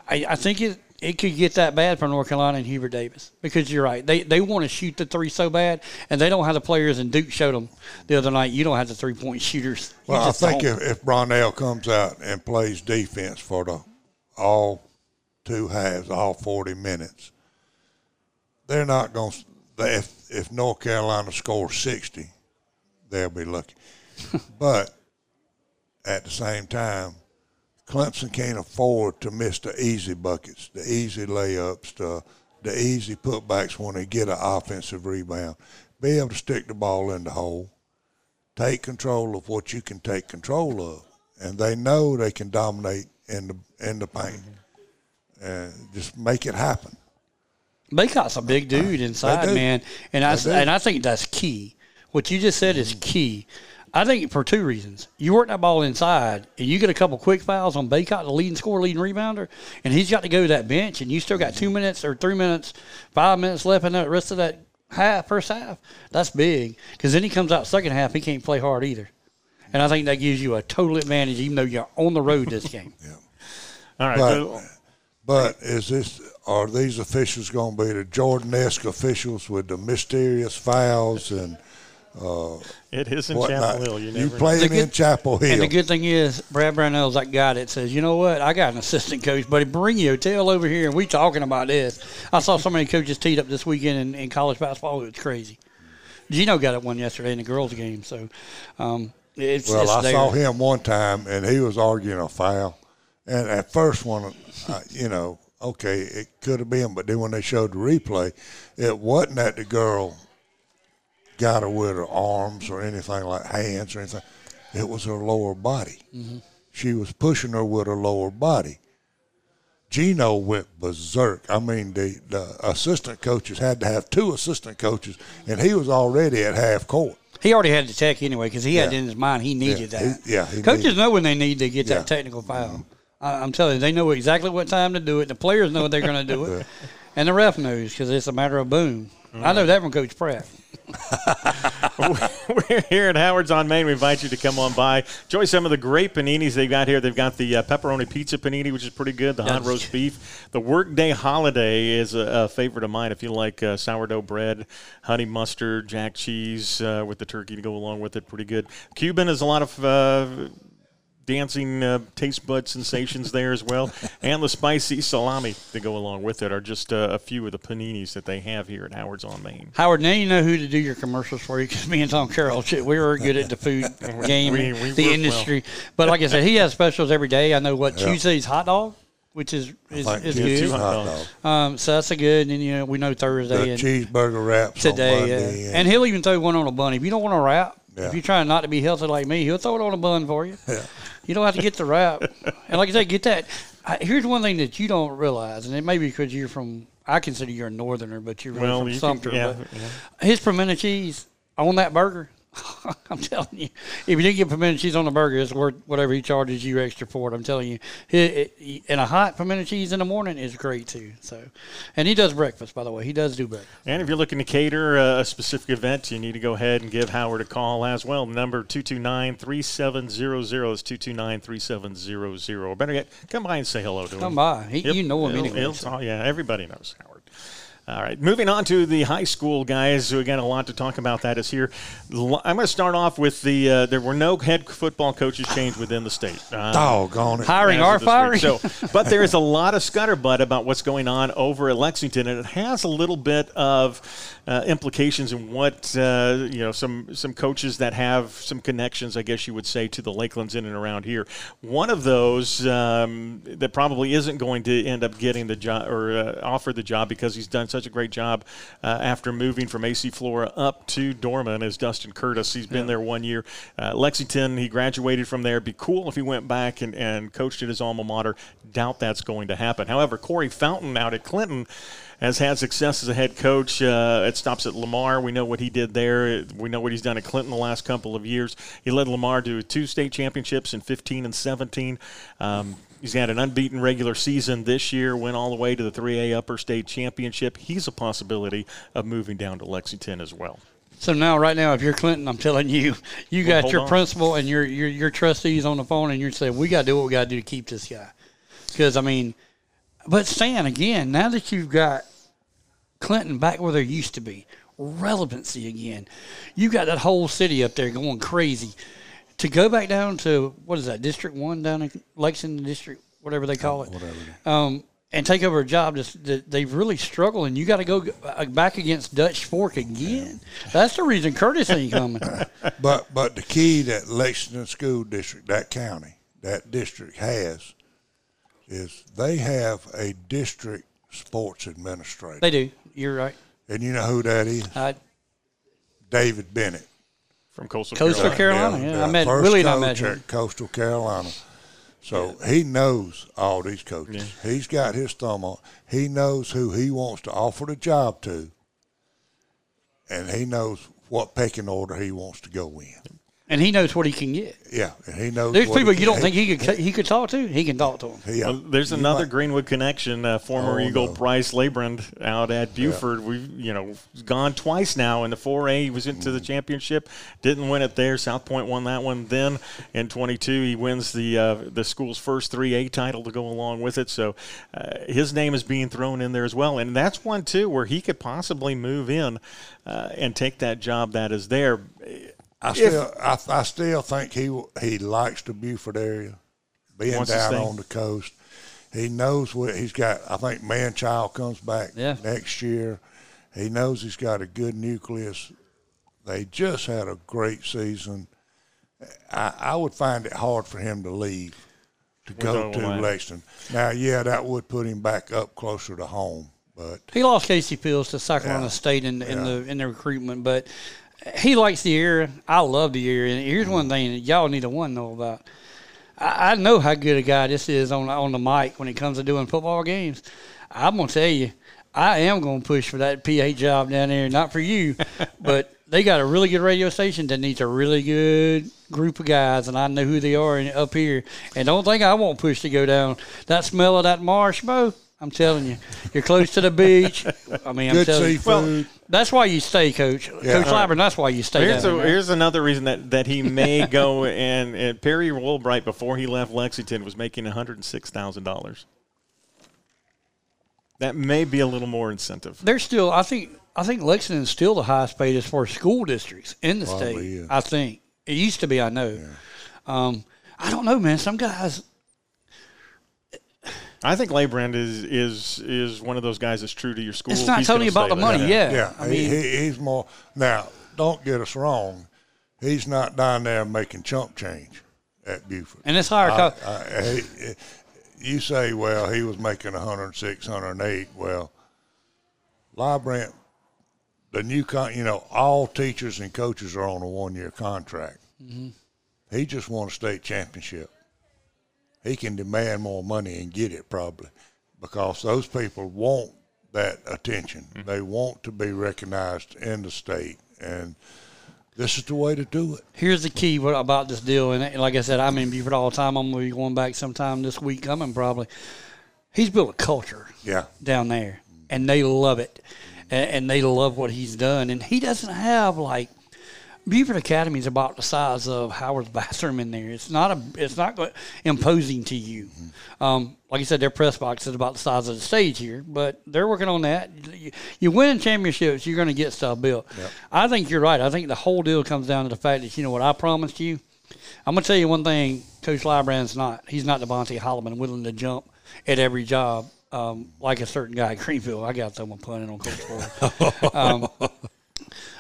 I, I think it it could get that bad for North Carolina and Hubert Davis because you're right. They they want to shoot the three so bad, and they don't have the players. And Duke showed them the other night. You don't have the three point shooters. You Well, I think don't. if, if Brownell comes out and plays defense for the all two halves, all forty minutes, they're not going. to If if North Carolina scores sixty, they'll be lucky. [laughs] but at the same time, Clemson can't afford to miss the easy buckets, the easy layups, the the easy putbacks when they get an offensive rebound. Be able to stick the ball in the hole take control of what you can take control of, and they know they can dominate in the in the paint, and just make it happen. Bacot's a big dude inside, man, and I and I think that's key. What you just said is key. I think for two reasons. You work that ball inside, and you get a couple quick fouls on Bacot, the leading scorer, leading rebounder, and he's got to go to that bench, and you still got two minutes or three minutes, five minutes left in the rest of that half, first half. That's big because then he comes out second half, he can't play hard either, and I think that gives you a total advantage, even though you're on the road this game. [laughs] yeah. All right. But- so- But is this are these officials going to be the Jordan-esque officials with the mysterious fouls and it is in whatnot? Chapel Hill. You You never know. playing The good- in Chapel Hill? And the good thing is, Brad Brownell's that guy that says, you know what, I got an assistant coach, buddy, bring your tail over here, and we talking about this. I saw so many coaches teed up this weekend in, in college basketball; It's crazy. Geno got it one yesterday in the girls' game, so um, it's, Well, it's I there. saw him one time, and he was arguing a foul. And at first one, I, you know, okay, it could have been, but then when they showed the replay, it wasn't that the girl got her with her arms or anything like hands or anything. It was her lower body. Mm-hmm. She was pushing her with her lower body. Geno went berserk. I mean, the, the assistant coaches had to have two assistant coaches, and he was already at half court. He already had the tech anyway because he had Yeah. in his mind he needed Yeah, that. he- yeah, he Coaches needed- know when they need to get Yeah. that technical foul. I, I'm telling you, they know exactly what time to do it. The players know they're going to do it, [laughs] and the ref knows because it's a matter of boom. I know that from Coach Pratt. [laughs] We're here at Howard's on Main. We invite you to come on by. Enjoy some of the great paninis they've got here. They've got the uh, pepperoni pizza panini, which is pretty good. The hot roast beef. The workday holiday is a, a favorite of mine. If you like uh, sourdough bread, honey mustard, jack cheese uh, with the turkey to go along with it, pretty good. Cuban is a lot of. Dancing uh, taste bud sensations there as well, and the spicy salami to go along with it are just uh, a few of the paninis that they have here at Howard's on Main. Howard, now you know who to do your commercials for you because me and Tom Carroll, we were good at the food [laughs] game, We- we the work industry. But like I said, he has specials every day. I know what Tuesday's hot dog, which is is, Like is good. hot hot dogs. Um, so that's a good. And then you know we know The Thursday and cheeseburger wraps on today, Monday. yeah. and he'll even throw one on a bun. If you don't want to wrap, Yeah. if you're trying not to be healthy like me, he'll throw it on a bun for you. Yeah. [laughs] You don't have to get the wrap. and like I said, get that. I, here's one thing that you don't realize, and it may be because you're from. I consider you're a northerner, but you're really Well, from you can- Sumter. yeah, but yeah. his pimento cheese on that burger. [laughs] I'm telling you, if you didn't get pimento cheese on the burger, it's worth whatever he charges you extra for it. I'm telling you, It- it- and a hot pimento cheese in the morning is great too. So, and he does breakfast, by the way. He does do breakfast. And if you're looking to cater uh, a specific event, you need to go ahead and give Howard a call as well. Number 229-3700 is 229-3700. Or better yet, come by and say hello to him. Come by, he, you know him anyway. so. yeah, everybody knows Howard. All right, moving on to the high school guys. We got a lot to talk about. That is here. I'm going to start off with the. Uh, there were no head football coaches changed within the state. Uh, Doggone it. Hiring as or firing. week. So, [laughs] but there is a lot of scutterbutt about what's going on over at Lexington, and it has a little bit of uh, implications in what uh, you know some some coaches that have some connections, I guess you would say, to the Lakelands in and around here. One of those um, that probably isn't going to end up getting the job or uh, offered the job because he's done such a great job uh, after moving from AC Flora up to Dorman is Dustin Curtis. He's been there one year. Uh, Lexington, he graduated from there. Be cool if he went back and, and coached at his alma mater. Doubt that's going to happen. However, Corey Fountain out at Clinton has had success as a head coach. Uh, it stops at Lamar. We know what he did there. We know what he's done at Clinton the last couple of years. He led Lamar to two state championships in 15 and 17. Um, He's had an unbeaten regular season this year, went all the way to the 3A Upper State Championship. He's a possibility of moving down to Lexington as well. So now, right now, if you're Clinton, I'm telling you, [laughs] you got hold your on. principal and your, your your trustees on the phone, and you're saying we got to do what we got to do to keep this guy. Because I mean, but Stan, again, now that you've got Clinton back where they used to be, relevancy again, you got that whole city up there going crazy. To go back down to what is that District One down in Lexington District, whatever they call it, Whatever. um, and take over a job that, they've really struggled, and you got to go uh, back against Dutch Fork again. That's the reason Curtis ain't coming. [laughs] But but the key that Lexington School District, that county, that district has, is they have a district sports administrator, they do. You're right. and you know who that is? I, David Bennett. From Coastal, Coastal Carolina. Carolina. yeah, I met first Willie and I met him. at Coastal Carolina. So he knows all these coaches. He's got his thumb on. He knows who he wants to offer the job to, and he knows what pecking order he wants to go in. And he knows what he can get. Yeah, he knows. There's what people he you don't can- think he could he could talk to. He can talk to them. Yeah, Well, there's You another might- Greenwood connection. Uh, former Oh, Eagle no. Bryce Lybrand out at Beaufort. We've you know gone twice now in the 4A. He was into Mm. the championship, didn't win it there. South Point won that one. Then in 22, he wins the uh, the school's first 3A title to go along with it. So uh, his name is being thrown in there as well, and that's one too where he could possibly move in uh, and take that job that is there. I still, I, I still think he he likes the Beaufort area, being down on the coast. He knows what he's got. I think Manchild comes back Yeah. next year. He knows he's got a good nucleus. They just had a great season. I, I would find it hard for him to leave to go to that. Lexington. Now, yeah, that would put him back up closer to home, but He lost Casey Fields to South Carolina Yeah. State in, in Yeah. the in the recruitment, but he likes the area. I love the area. And here's one thing that y'all need to one know about. I, I know how good a guy this is on on the mic when it comes to doing football games. I'm gonna tell you, I am gonna push for that PA job down there. Not for you, [laughs] but they got a really good radio station that needs a really good group of guys, and I know who they are in- up here. And don't think I won't push to go down that smell of that marsh, Bo. I'm telling you, you're close to the beach. I mean, I'm good telling you. seafood. That's why you stay, Coach. Yeah. Coach Lybrand, that's why you stay Here's, down a, there. here's another reason that, that he may [laughs] go and, and Perry Woolbright before he left Lexington was making $106,000. That may be a little more incentive. They're still, I think, I think Lexington's still the highest paid as far as school districts in the Probably state. is. I think it used to be. I know. Um, I don't know, man. Some guys, I think Lybrand is is is one of those guys that's true to your school. It's not He's totally about stay the money, there. yeah. Yeah, I mean- he, he's more now. Don't get us wrong. He's not down there making chump change at Beaufort. and it's higher. I, co- I, he, you say, well, he was making 106, 108. Well, Lybrand, the new con, you know, all teachers and coaches are on a one-year contract. Mm-hmm. He just won a state championship. He can demand more money and get it probably because those people want that attention. Mm-hmm. They want to be recognized in the state, and this is the way to do it. Here's the key about this deal, and like I said, I'm in Beaufort all the time. I'm gonna be going back sometime this week, coming probably. He's built a culture. Yeah. down there, and they love it, and, and they love what he's done. And he doesn't have like Beaufort Academy is about the size of Howard's [laughs] bathroom in there. It's not a. It's not imposing to you. Mm-hmm. Um, like I said, their press box is about the size of the stage here, but they're working on that. You, you win championships, you're going to get stuff built. I think you're right. I think the whole deal comes down to the fact that you know what I promised you. I'm going to tell you one thing. Coach Lybrand's not. He's not Devontae Holloman, willing to jump at every job um, like a certain guy at Greenville. I got someone punting on Coach Porter. [laughs] um,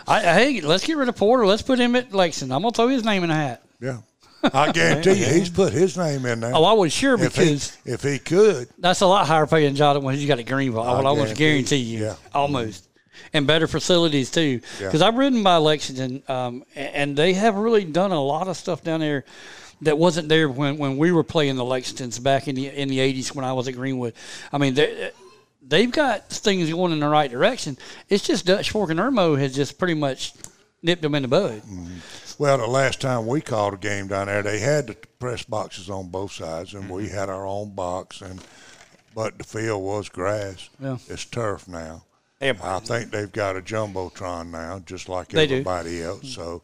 I, hey, let's get rid of Porter. Let's put him at Lexington. I'm gonna throw his name in the hat. Yeah. I guarantee you, he's put his name in there. Oh, I was sure if he, because if he could, that's a lot higher paying job than what he's got at Greenville. I would almost guarantee you. Yeah. almost, and better facilities too. Yeah. Because I've ridden by Lexington, um, and they have really done a lot of stuff down there that wasn't there when, when we were playing the Lexingtons back in the in the '80s when I was at Greenwood. I mean, they, they've got things going in the right direction. It's just Dutch Fork and Irmo has just pretty much nipped them in the bud. well, the last time we called a game down there, they had the press boxes on both sides, and Mm-hmm. we had our own box, and but the field was grass. Yeah. It's turf now. Yeah. I think they've got a jumbotron now, just like They do. everybody else. So,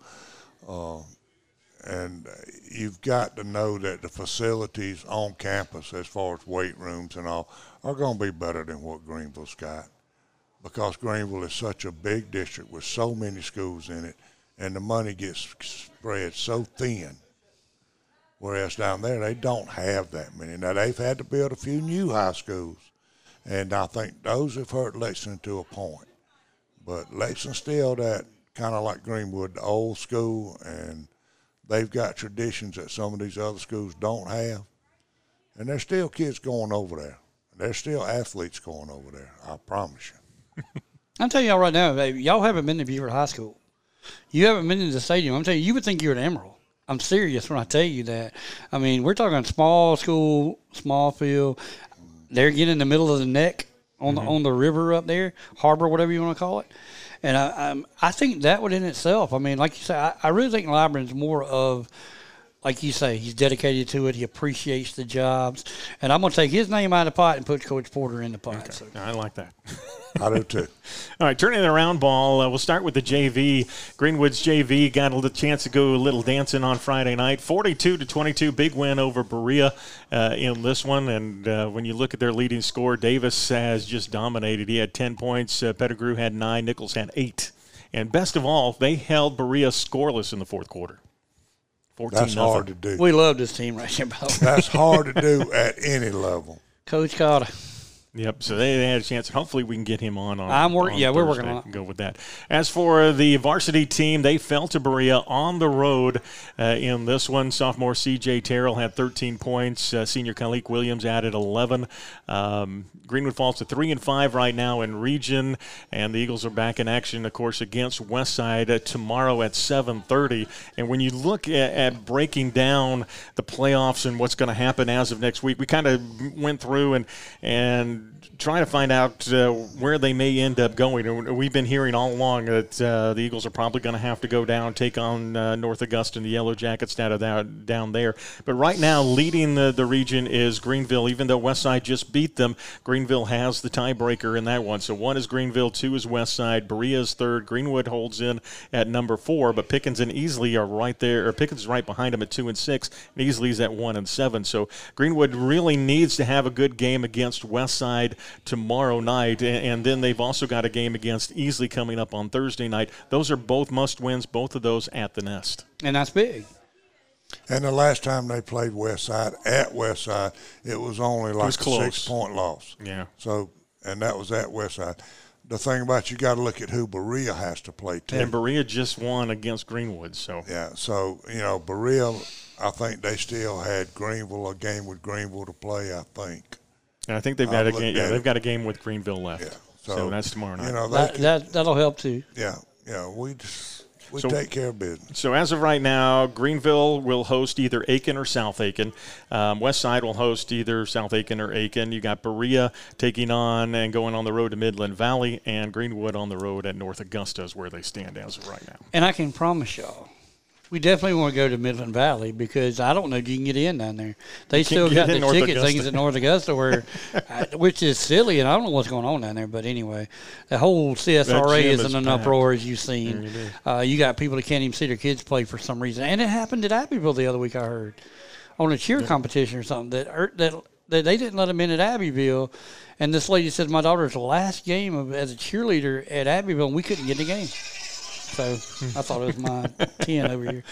uh, and you've got to know that the facilities on campus, as far as weight rooms and all, are going to be better than what Greenville's got, because Greenville is such a big district with so many schools in it, and the money gets spread so thin. Whereas down there, they don't have that many. Now they've had to build a few new high schools, and I think those have hurt Lexington to a point. But Lexington's still that kind of like Greenwood, the old school, and they've got traditions that some of these other schools don't have. And there's still kids going over there. There's still athletes going over there. I promise you. [laughs] I'm telling y'all right now, baby, y'all haven't been to Beaufort High School. You haven't been to the stadium. I'm telling you, you would think you're at Emerald. I'm serious when I tell you that. I mean, we're talking small school, small field. They're getting in the middle of the neck on the on the river up there, harbor, whatever you want to call it. And I, um, I think that would in itself. I mean, like you say, I, I really think Lybrand's more of like you say, he's dedicated to it. He appreciates the jobs, and I'm going to take his name out of the pot and put Coach Porter in the pot. So. I like that. [laughs] I do too. [laughs] All right, turning it around ball. Uh, we'll start with the JV. Greenwood's JV got a little chance to go a little dancing on Friday night. 42 to 22, big win over Berea uh, in this one. And uh, when you look at their leading score, Davis has just dominated. He had 10 points. Uh, Pettigrew had nine. Nichols had eight. And best of all, they held Berea scoreless in the fourth quarter. 14 That's nothing. hard to do. We love this team right here, by the way. That's hard to do [laughs] at any level. Coach Cotta. Yep. So they, they had a chance. Hopefully, we can get him on. on I'm working. yeah, we're working on it. Go with that. As for the varsity team, they fell to Berea on the road uh, in this one. Sophomore C.J. Terrell had 13 points. Uh, senior Khalik Williams added 11. Um, Greenwood falls to three and five right now in region, and the Eagles are back in action, of course, against Westside uh, tomorrow at 7:30. And when you look at, at breaking down the playoffs and what's going to happen as of next week, we kind of went through and and trying to find out uh, where they may end up going. We've been hearing all along that uh, the Eagles are probably going to have to go down, take on uh, North Augusta and the Yellow Jackets down, down, down there. But right now, leading the, the region is Greenville. Even though Westside just beat them, Greenville has the tiebreaker in that one. So one is Greenville, two is Westside, Berea is third, Greenwood holds in at number four, but Pickens and Easley are right there, or Pickens is right behind them at two and six, and Easley's at one and seven. So Greenwood really needs to have a good game against Westside tomorrow night, and, and then they've also got a game against Easley coming up on Thursday night. Those are both must wins, both of those at the nest. And that's big. And the last time they played Westside at Westside, it was only like was a six point loss. Yeah. So, and that was at Westside. The thing about you got to look at who Berea has to play too. And Berea just won against Greenwood, so yeah. So you know Berea, I think they still had Greenville a game with Greenville to play. I think. And I think they've I got a game. Yeah, they've got a game with Greenville left. Yeah. So, So, that's tomorrow night. You know that, that that'll help too. yeah yeah we just we So- take care of business. So as of right now, Greenville will host either Aiken or South Aiken. Um, West Side will host either South Aiken or Aiken. You got Berea taking on and going on the road to Midland Valley, and Greenwood on the road at North Augusta is where they stand as of right now. And I can promise y'all, We definitely want to go to Midland Valley because I don't know if you can get in down there. They still got the ticket Augusta. things at North Augusta, where, I- which is silly, and I don't know what's going on down there. But anyway, the whole CSRA is in an uproar, as you've seen. Uh, you got people that can't even see their kids play for some reason, and it happened at Abbeville the other week. I heard on a cheer competition or something that er, that that they didn't let them in at Abbeville, and this lady said my daughter's last game of, as a cheerleader at Abbeville, and we couldn't get in the game. So I thought it was my [laughs] ten over here.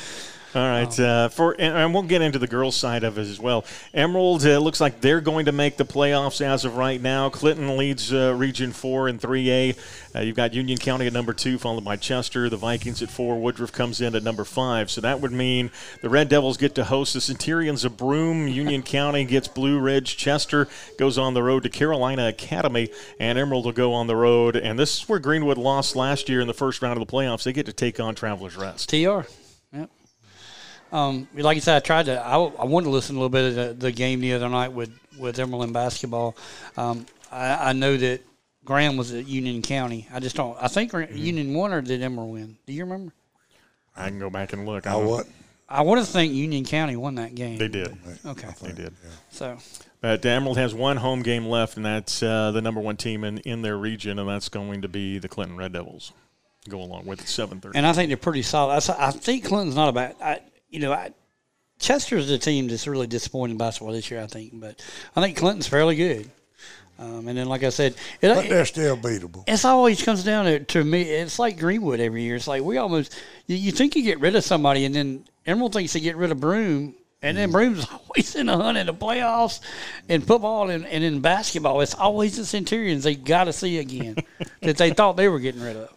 All right, uh, for and, and we'll get into the girls' side of it as well. Emerald uh, looks like they're going to make the playoffs as of right now. Clinton leads uh, Region Four and Three A. Uh, you've got Union County at number two, followed by Chester. The Vikings at four. Woodruff comes in at number five. So that would mean the Red Devils get to host the Centurions of Broome. Union [laughs] County gets Blue Ridge. Chester goes on the road to Carolina Academy, and Emerald will go on the road. And this is where Greenwood lost last year in the first round of the playoffs. They get to take on Travelers Rest. TR. Yep. Um, like I said, I tried to. I, I wanted to listen a little bit of the, the game the other night with with Emerald in basketball. Um, I, I know that Graham was at Union County. I just don't. I think Gra- Union won or did Emerald win? Do you remember? I can go back and look. I don't- what? I want to think Union County won that game. They did. Okay. They did. So But Emerald has one home game left, and that's uh, the number one team in, in their region, and that's going to be the Clinton Red Devils. Go along with it, seven thirty. and I think they're pretty solid. I, I think Clinton's not a bad. I, you know, I, Chester's the team that's really disappointing in basketball this year. I think, but I think Clinton's fairly good. Um, and then, like I said, it, But they're still beatable. it's always comes down to, to me. It's like Greenwood every year. It's like we almost you, you think you get rid of somebody, and then Emerald thinks they get rid of Broome, and then Broome's [laughs] always in the hunt in the playoffs in football and, and in basketball. It's always the Centurions they got to see again [laughs] that they thought they were getting rid of.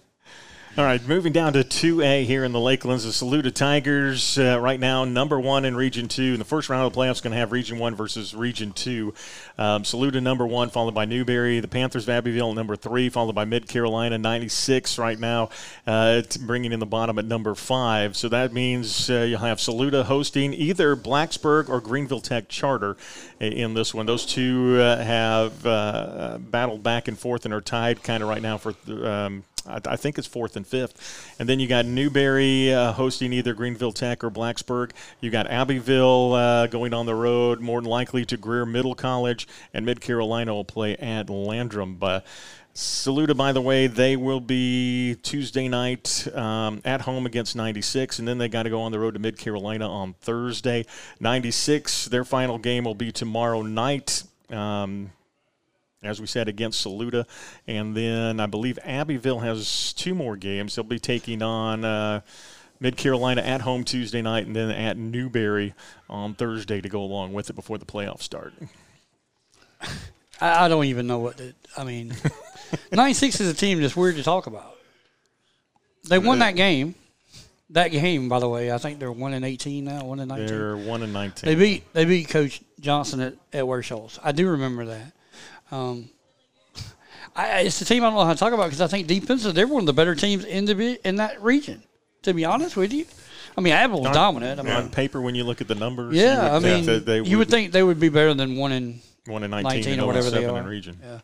All right, moving down to 2A here in the Lakelands. The Saluda Tigers, uh, right now, number one in Region 2. In the first round of the playoffs, going to have Region 1 versus Region 2. Um, Saluda, number one, followed by Newberry. The Panthers of Abbeville, number three, followed by Mid Carolina, 96 right now, uh, bringing in the bottom at number five. So that means uh, you'll have Saluda hosting either Blacksburg or Greenville Tech Charter in this one. Those two uh, have uh, battled back and forth and are tied kind of right now for. Um, I think it's fourth and fifth. And then you got Newberry uh, hosting either Greenville Tech or Blacksburg. You got Abbeville uh, going on the road, more than likely to Greer Middle College, and Mid Carolina will play at Landrum. But Saluda, by the way, they will be Tuesday night um, at home against 96, and then they got to go on the road to Mid Carolina on Thursday. 96, their final game will be tomorrow night. Um, as we said, against Saluda. And then I believe Abbeville has two more games. They'll be taking on uh, Mid Carolina at home Tuesday night and then at Newberry on Thursday to go along with it before the playoffs start. I, I don't even know what. To, I mean, [laughs] '96 is a team that's weird to talk about. They won that game. That game, by the way, I think they're one in 18 now, one in 19. They're 1 and 19. They beat they beat Coach Johnson at, at Ware Shoals. I do remember that. Um, I, it's a team I don't know how to talk about because I think defensively they're one of the better teams in the in that region. To be honest with you, I mean Abbeville was dominant. I mean, on paper, when you look at the numbers, you yeah, I would think mean that they you would think they would be better than one in 1 and 19, 19 or whatever they are. in region. Yeah,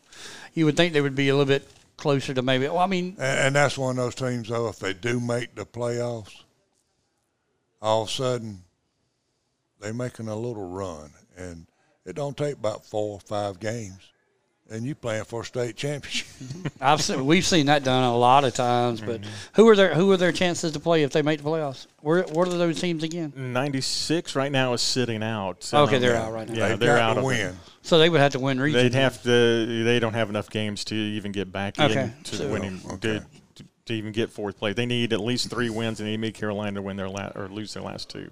you would think they would be a little bit closer to maybe. Well, I mean, And, and that's one of those teams, though, if they do make the playoffs, all of a sudden they're making a little run. And it don't take about four or five games. And you playing for a state championship. [laughs] I've seen, we've seen that done a lot of times. But mm-hmm. who are their who are their chances to play if they make the playoffs? Where what are those teams again? 96 right now is sitting out. So Okay, they're out right now. Yeah, They've they're out to of it. win. So they would have to win region. They'd have to. They don't have enough games to even get back Okay, in to so- winning Okay. to, to even get fourth place. They need at least three wins, and they need Carolina to win their last or lose their last two.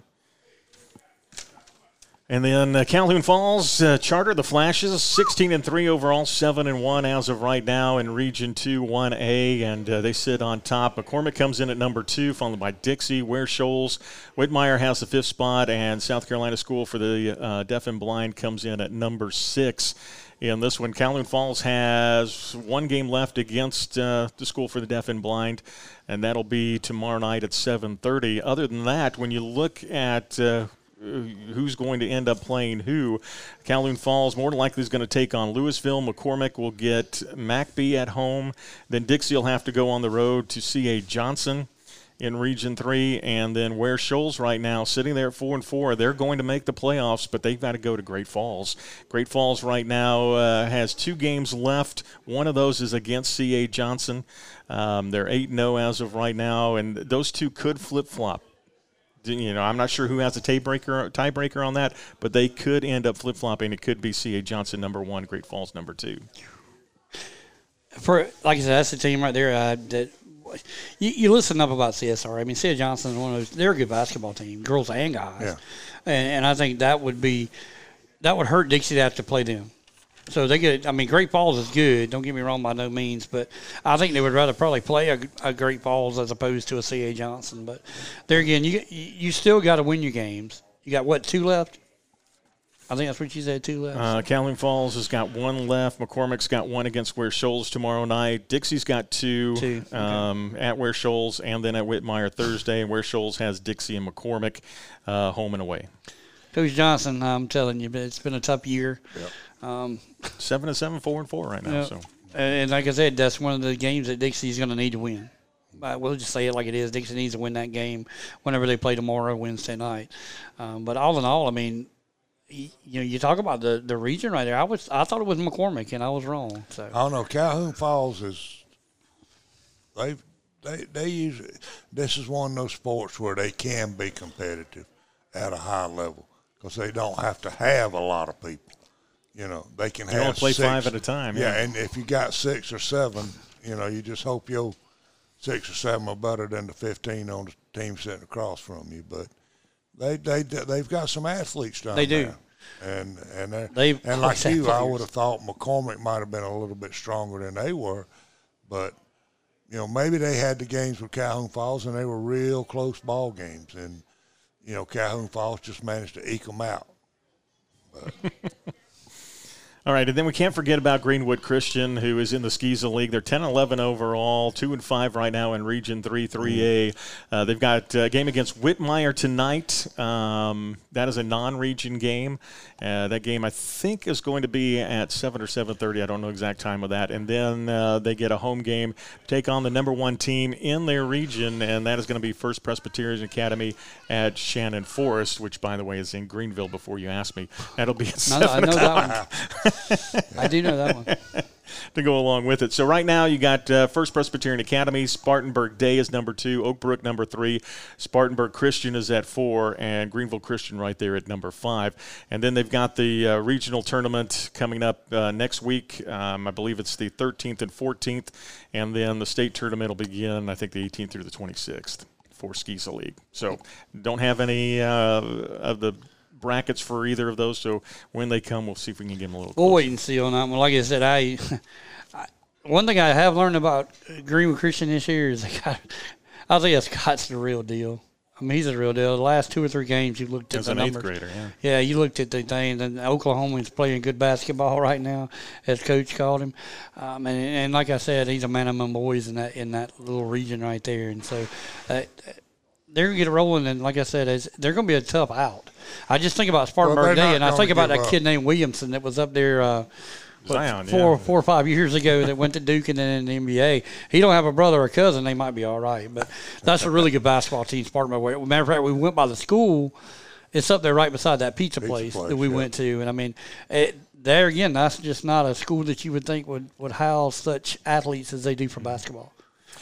And then uh, Calhoun Falls uh, charter the Flashes, 16 and three overall, seven and one as of right now in Region Two, One A, and uh, they sit on top. McCormick comes in at number two, followed by Dixie, Ware Shoals. Whitmire has the fifth spot, and South Carolina School for the uh, Deaf and Blind comes in at number six. In this one, Calhoun Falls has one game left against uh, the School for the Deaf and Blind, and that'll be tomorrow night at 7:30. Other than that, when you look at uh, who's going to end up playing who. Calhoun Falls more than likely is going to take on Louisville. McCormick will get McBee at home. Then Dixie will have to go on the road to C.A. Johnson. in Region Three, and then Ware Shoals right now sitting there at four and four. They're going to make the playoffs, but they've got to go to Great Falls. Great Falls right now uh, has two games left. One of those is against C.A. Johnson. Um, they're eight zero as of right now, and those two could flip flop you know, I'm not sure who has a tiebreaker tiebreaker on that, but they could end up flip flopping. It could be C.A. Johnson number one, Great Falls number two for like I said, that's the team right there. Uh, that you, you listen up about CSR. I mean, C.A. Johnson is one of those. They're a good basketball team, girls and guys. Yeah. And, and I think that would be that would hurt Dixie to have to play them. So they get. I mean, Great Falls is good. Don't get me wrong by no means, but I think they would rather probably play a, a Great Falls as opposed to a C.A. Johnson. But there again, you you still got to win your games. You got what two left? I think that's what you said, two left. Uh, Calhoun Falls has got one left. McCormick's got one against Ware Shoals tomorrow night. Dixie's got two, two. Okay. Um, at Ware Shoals and then at Whitmire Thursday. And Ware Shoals has Dixie and McCormick uh, home and away. Coach Johnson, I'm telling you, it's been a tough year. Yep. Um, seven and seven, four and four right now. Yep. So, and like I said, that's one of the games that Dixie's going to need to win. But we'll just say it like it is. Dixie needs to win that game whenever they play tomorrow, Wednesday night. Um, but all in all, I mean, you know, you talk about the, the region right there. I was I thought it was McCormick, and I was wrong. So I don't know. Calhoun Falls is they they they use this is one of those sports where they can be competitive at a high level because they don't have to have a lot of people. You know, they can you have only play six, five at a time. Yeah. Yeah, and if you got six or seven, you know, you just hope your six or seven are better than the fifteen on the team sitting across from you. But they they they've got some athletes down They there. do. And and they and like always had you, I would have thought McCormick might have been a little bit stronger than they were, but you know maybe they had the games with Calhoun Falls and they were real close ball games, and you know Calhoun Falls just managed to eke them out. [laughs] All right, and then we can't forget about Greenwood Christian, who is in the SCISA League. They're 10 11 overall, 2 and 5 right now in Region 3 3A. Uh, they've got a game against Whitmire tonight. Um, that is a non region game. Uh, that game, I think, is going to be at 7 or 7.30. I don't know exact time of that. And then uh, they get a home game, take on the number one team in their region, and that is going to be First Presbyterian Academy at Shannon Forest, which, by the way, is in Greenville before you ask me. That'll be at No, 7 I know that one. [laughs] I do know that one. [laughs] to go along with it. So right now you got uh, First Presbyterian Academy, Spartanburg Day is number two, Oak Brook number three, Spartanburg Christian is at four, and Greenville Christian right there at number five. And then they've got the uh, regional tournament coming up uh, next week. Um, I believe it's the 13th and 14th, and then the state tournament will begin I think the 18th through the 26th for SCISA League. So don't have any uh, of the brackets for either of those. So when they come, we'll see if we can get them a little. We'll closer. wait and see on that one. Like I said, I, [laughs] I one thing I have learned about Greenwood Christian this year is [laughs] they got. I think Scott's the real deal. I mean, he's the real deal. The last two or three games, you looked at As the an eighth numbers. grader, yeah. Yeah, you looked at the thing, and Oklahoma's playing good basketball right now, as coach called him. Um, and, and like I said, he's a man among boys in that in that little region right there. And so uh, they're gonna get rolling. And like I said, they're going to be a tough out. I just think about Spartanburg they're Day, and I think about give that up. kid named Williamson that was up there. Uh, what, Zion, four, yeah. four or five years ago that went to Duke and then in the NBA. He don't have a brother or cousin. They might be all right, but that's a really good basketball team. Spartanburg. Matter of fact, we went by the school. It's up there right beside that pizza, Pizza place, place, that we yeah. went to, and I mean, it, there again, that's just not a school that you would think would would house such athletes as they do for basketball.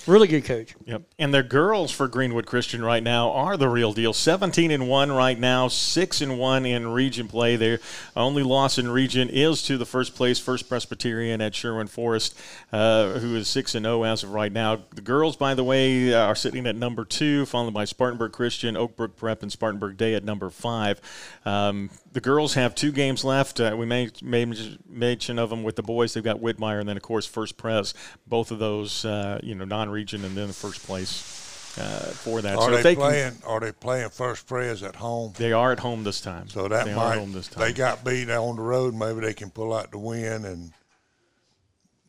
Really good coach. Yep. And their girls for Greenwood Christian right now are the real deal. 17 and 1 right now, 6 and 1 in region play. Their only loss in region is to the first place First Presbyterian at Sherwin Forest, uh, who is 6 and 0 as of right now. The girls, by the way, are sitting at number 2, followed by Spartanburg Christian, Oakbrook Prep, and Spartanburg Day at number 5. Um, the girls have two games left. Uh, we made, made mention of them with the boys. They've got Whitmire and then, of course, First Press. Both of those, uh, you know, non-region and then the first place uh, for that. Are so they they playing? Are they playing first prayers at home? They are at home this time. So that they might at home this time. they got beat on the road. Maybe they can pull out the win and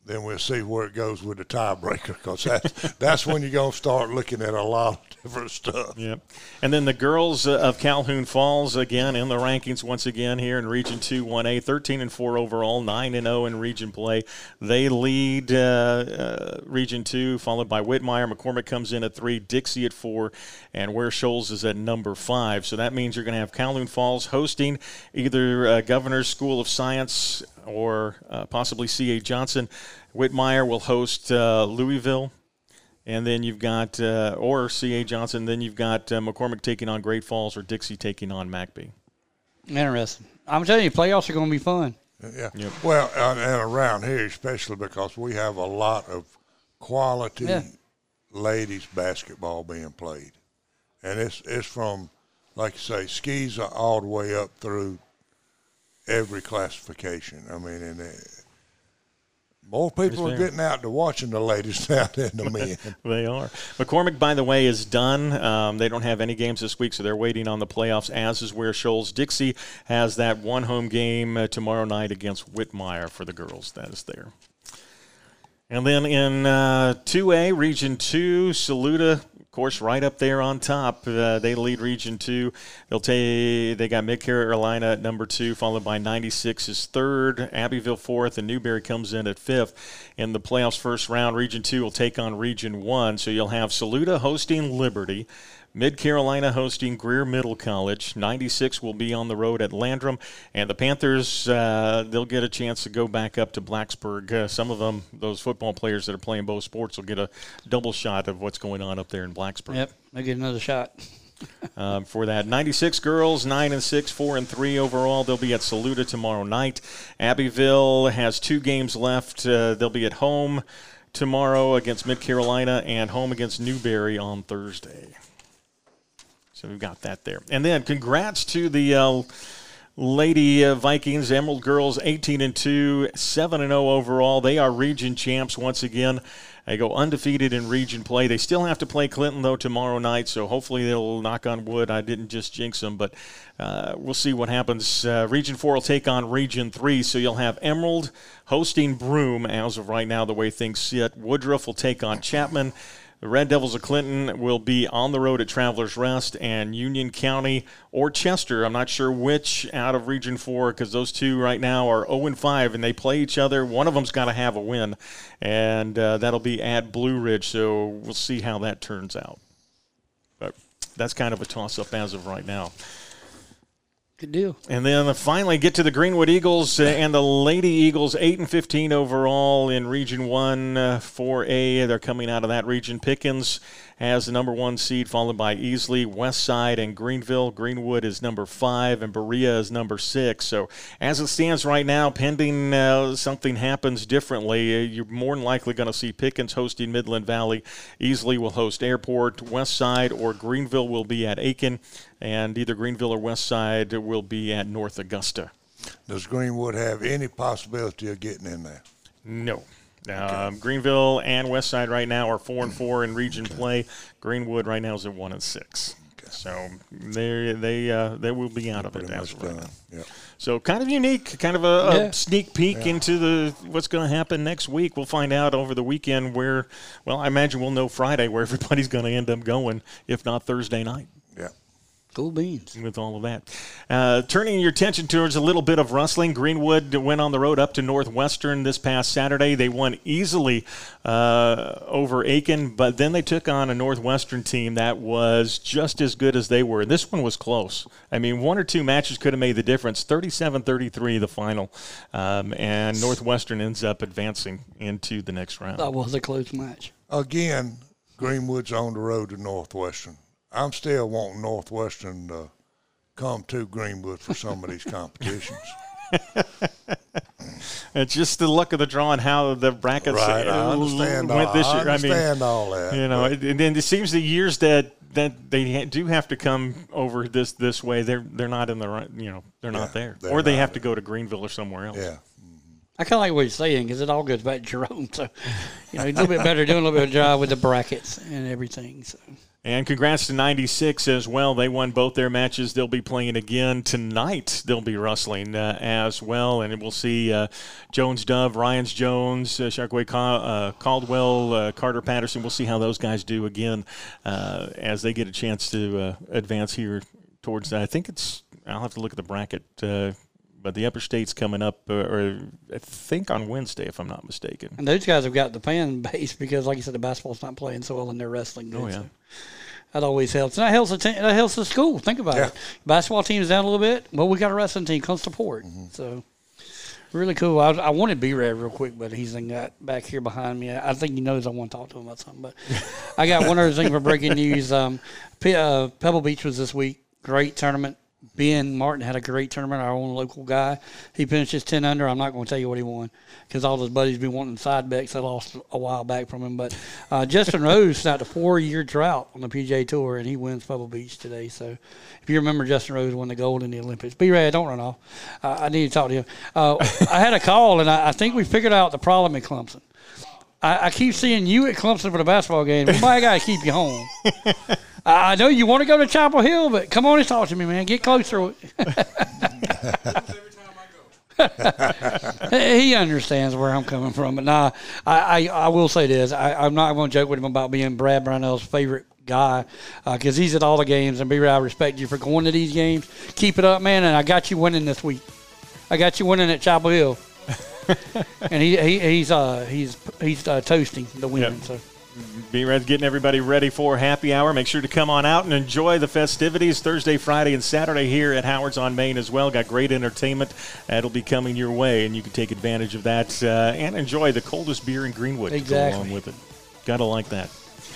then we'll see where it goes with the tiebreaker because that's, that's when you're going to start looking at a lot of different stuff. Yep. And then the girls uh, of Calhoun Falls again in the rankings once again here in Region 2 1A, 13 and 4 overall, 9 and 0 in region play. They lead uh, uh, Region 2, followed by Whitmire. McCormick comes in at 3, Dixie at 4, and Ware Shoals is at number 5. So that means you're going to have Calhoun Falls hosting either uh, Governor's School of Science or uh, possibly C.A. Johnson. Whitmire will host uh, Louisville. And then you've got, uh, or C.A. Johnson. Then you've got uh, McCormick taking on Great Falls or Dixie taking on McBee. Interesting. I'm telling you, playoffs are going to be fun. Yeah. Yep. Well, and, and, around here, especially because we have a lot of quality yeah. ladies basketball being played, and it's it's from, like you say, skis all the way up through every classification. I mean, and it, more people are getting out to watching the ladies [laughs] now than the men. [laughs] they are. McCormick, by the way, is done. Um, they don't have any games this week, so they're waiting on the playoffs, as is Ware Shoals. Dixie has that one home game uh, tomorrow night against Whitmire for the girls. That is there. And then in uh, 2A, Region 2, Saluda of course, right up there on top. Uh, they lead Region Two. They'll take. They got Mid Carolina at number two, followed by 96 is third, Abbeville fourth, and Newberry comes in at fifth. In the playoffs first round, Region Two will take on Region One. So you'll have Saluda hosting Liberty. Mid Carolina hosting Greer Middle College. 96 will be on the road at Landrum. And the Panthers, uh, they'll get a chance to go back up to Blacksburg. Uh, some of them, those football players that are playing both sports, will get a double shot of what's going on up there in Blacksburg. Yep, they get another shot. um, [laughs] for that. 96 girls, 9 and 6, 4 and 3 overall. They'll be at Saluda tomorrow night. Abbeville has two games left. Uh, they'll be at home tomorrow against Mid Carolina and home against Newberry on Thursday. So we've got that there. And then congrats to the uh, Lady uh, Vikings, Emerald Girls, 18 and 2, 7 and 0 overall. They are region champs once again. They go undefeated in region play. They still have to play Clinton though tomorrow night, so hopefully they'll knock on wood. I didn't just jinx them, but uh, we'll see what happens. Uh, region four will take on Region three, so you'll have Emerald hosting Broome as of right now. The way things sit, Woodruff will take on Chapman. The Red Devils of Clinton will be on the road at Travelers Rest and Union County or Chester. I'm not sure which out of Region 4 because those two right now are 0 5 and they play each other. One of them's got to have a win, and uh, that'll be at Blue Ridge. So we'll see how that turns out. But that's kind of a toss up as of right now. Good deal. And then finally get to the Greenwood Eagles uh, and the Lady Eagles, 8 and 15 overall in Region 1 uh, 4A. They're coming out of that region. Pickens has the number one seed, followed by Easley, Westside, and Greenville. Greenwood is number five, and Berea is number six. So, as it stands right now, pending uh, something happens differently, uh, you're more than likely going to see Pickens hosting Midland Valley. Easley will host Airport, Westside, or Greenville will be at Aiken, and either Greenville or Westside will be at North Augusta. Does Greenwood have any possibility of getting in there? No. Um, Greenville and Westside right now are four and four in region okay. play. Greenwood right now is at one and six. Okay. So they they uh, they will be out of it as right now. Yep. So kind of unique, kind of a, a sneak peek yeah. into the what's going to happen next week. We'll find out over the weekend where. Well, I imagine we'll know Friday where [laughs] everybody's going to end up going, if not Thursday night. Yeah. Cool beans. With all of that. Uh, turning your attention towards a little bit of wrestling, Greenwood went on the road up to Northwestern this past Saturday. They won easily uh, over Aiken, but then they took on a Northwestern team that was just as good as they were. And this one was close. I mean, one or two matches could have made the difference. 37 33, the final. Um, and Northwestern ends up advancing into the next round. That was a close match. Again, Greenwood's on the road to Northwestern. I'm still wanting Northwestern to come to Greenwood for some of these competitions. [laughs] it's just the luck of the draw and how the brackets right, I uh, understand went all, this year. I understand I mean, all that. You know, and then it seems the years that that they do have to come over this this way, they're they're not in the right. You know, they're yeah, not there, or they have to go to Greenville or somewhere else. Yeah. I kind of like what you're saying because it all goes back to Jerome. So, you know, he's a little bit better doing a little bit of job with the brackets and everything. So. And congrats to 96 as well. They won both their matches. They'll be playing again tonight. They'll be wrestling uh, as well. And we'll see uh, Jones Dove, Ryans Jones, uh, Sharkway uh, Caldwell, uh, Carter Patterson. We'll see how those guys do again uh, as they get a chance to advance here towards. I think it's, I'll have to look at the bracket. But the upper state's coming up, or I think on Wednesday, if I'm not mistaken. And those guys have got the fan [laughs] base because, like you said, the basketball's not playing so well in their wrestling. Oh yeah. So that always helps. And that helps the te- that helps the school. Think about yeah. it. Basketball team's down a little bit. Well, we got a wrestling team. Come support. Mm-hmm. So really cool. I, I wanted B Red real quick, but he's in that back here behind me. I think he knows I want to talk to him about something. But [laughs] I got one other thing for breaking news. Um, P- uh, Pebble Beach was this week. Great tournament. Ben Martin had a great tournament. Our own local guy. He finished his ten under. I'm not going to tell you what he won because all his buddies been wanting side bets. I lost a while back from him. But uh, Justin Rose snapped a four year drought on the PGA Tour, and he wins Pebble Beach today. So if you remember, Justin Rose won the gold in the Olympics. Be ready, don't run off. Uh, I need to talk to you. Uh, I had a call, and I, I, think we figured out the problem at Clemson. I, I keep seeing you at Clemson for the basketball game. We might got to keep you home. I know you want to go to Chapel Hill, but come on and talk to me, man. Get closer. To it. [laughs] [laughs] He understands where I'm coming from, but nah, I, I, I will say this: I, am not going to joke with him about being Brad Brownell's favorite guy because uh, he's at all the games. And B, I respect you for going to these games. Keep it up, man. And I got you winning this week. I got you winning at Chapel Hill, [laughs] and he, he he's uh he's he's uh, toasting the win. Yep. So. B Red's getting everybody ready for happy hour. Make sure to come on out and enjoy the festivities Thursday, Friday, and Saturday here at Howard's on Main as well. Got great entertainment that'll be coming your way, and you can take advantage of that uh, and enjoy the coldest beer in Greenwood exactly. to go along with it. Gotta like that.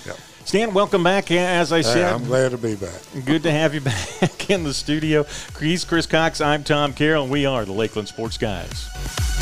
Yep. Stan, welcome back. As I said, hey, I'm glad to be back. Good to have you [laughs] back in the studio. He's Chris Cox. I'm Tom Carroll, and we are the Lakeland Sports Guys.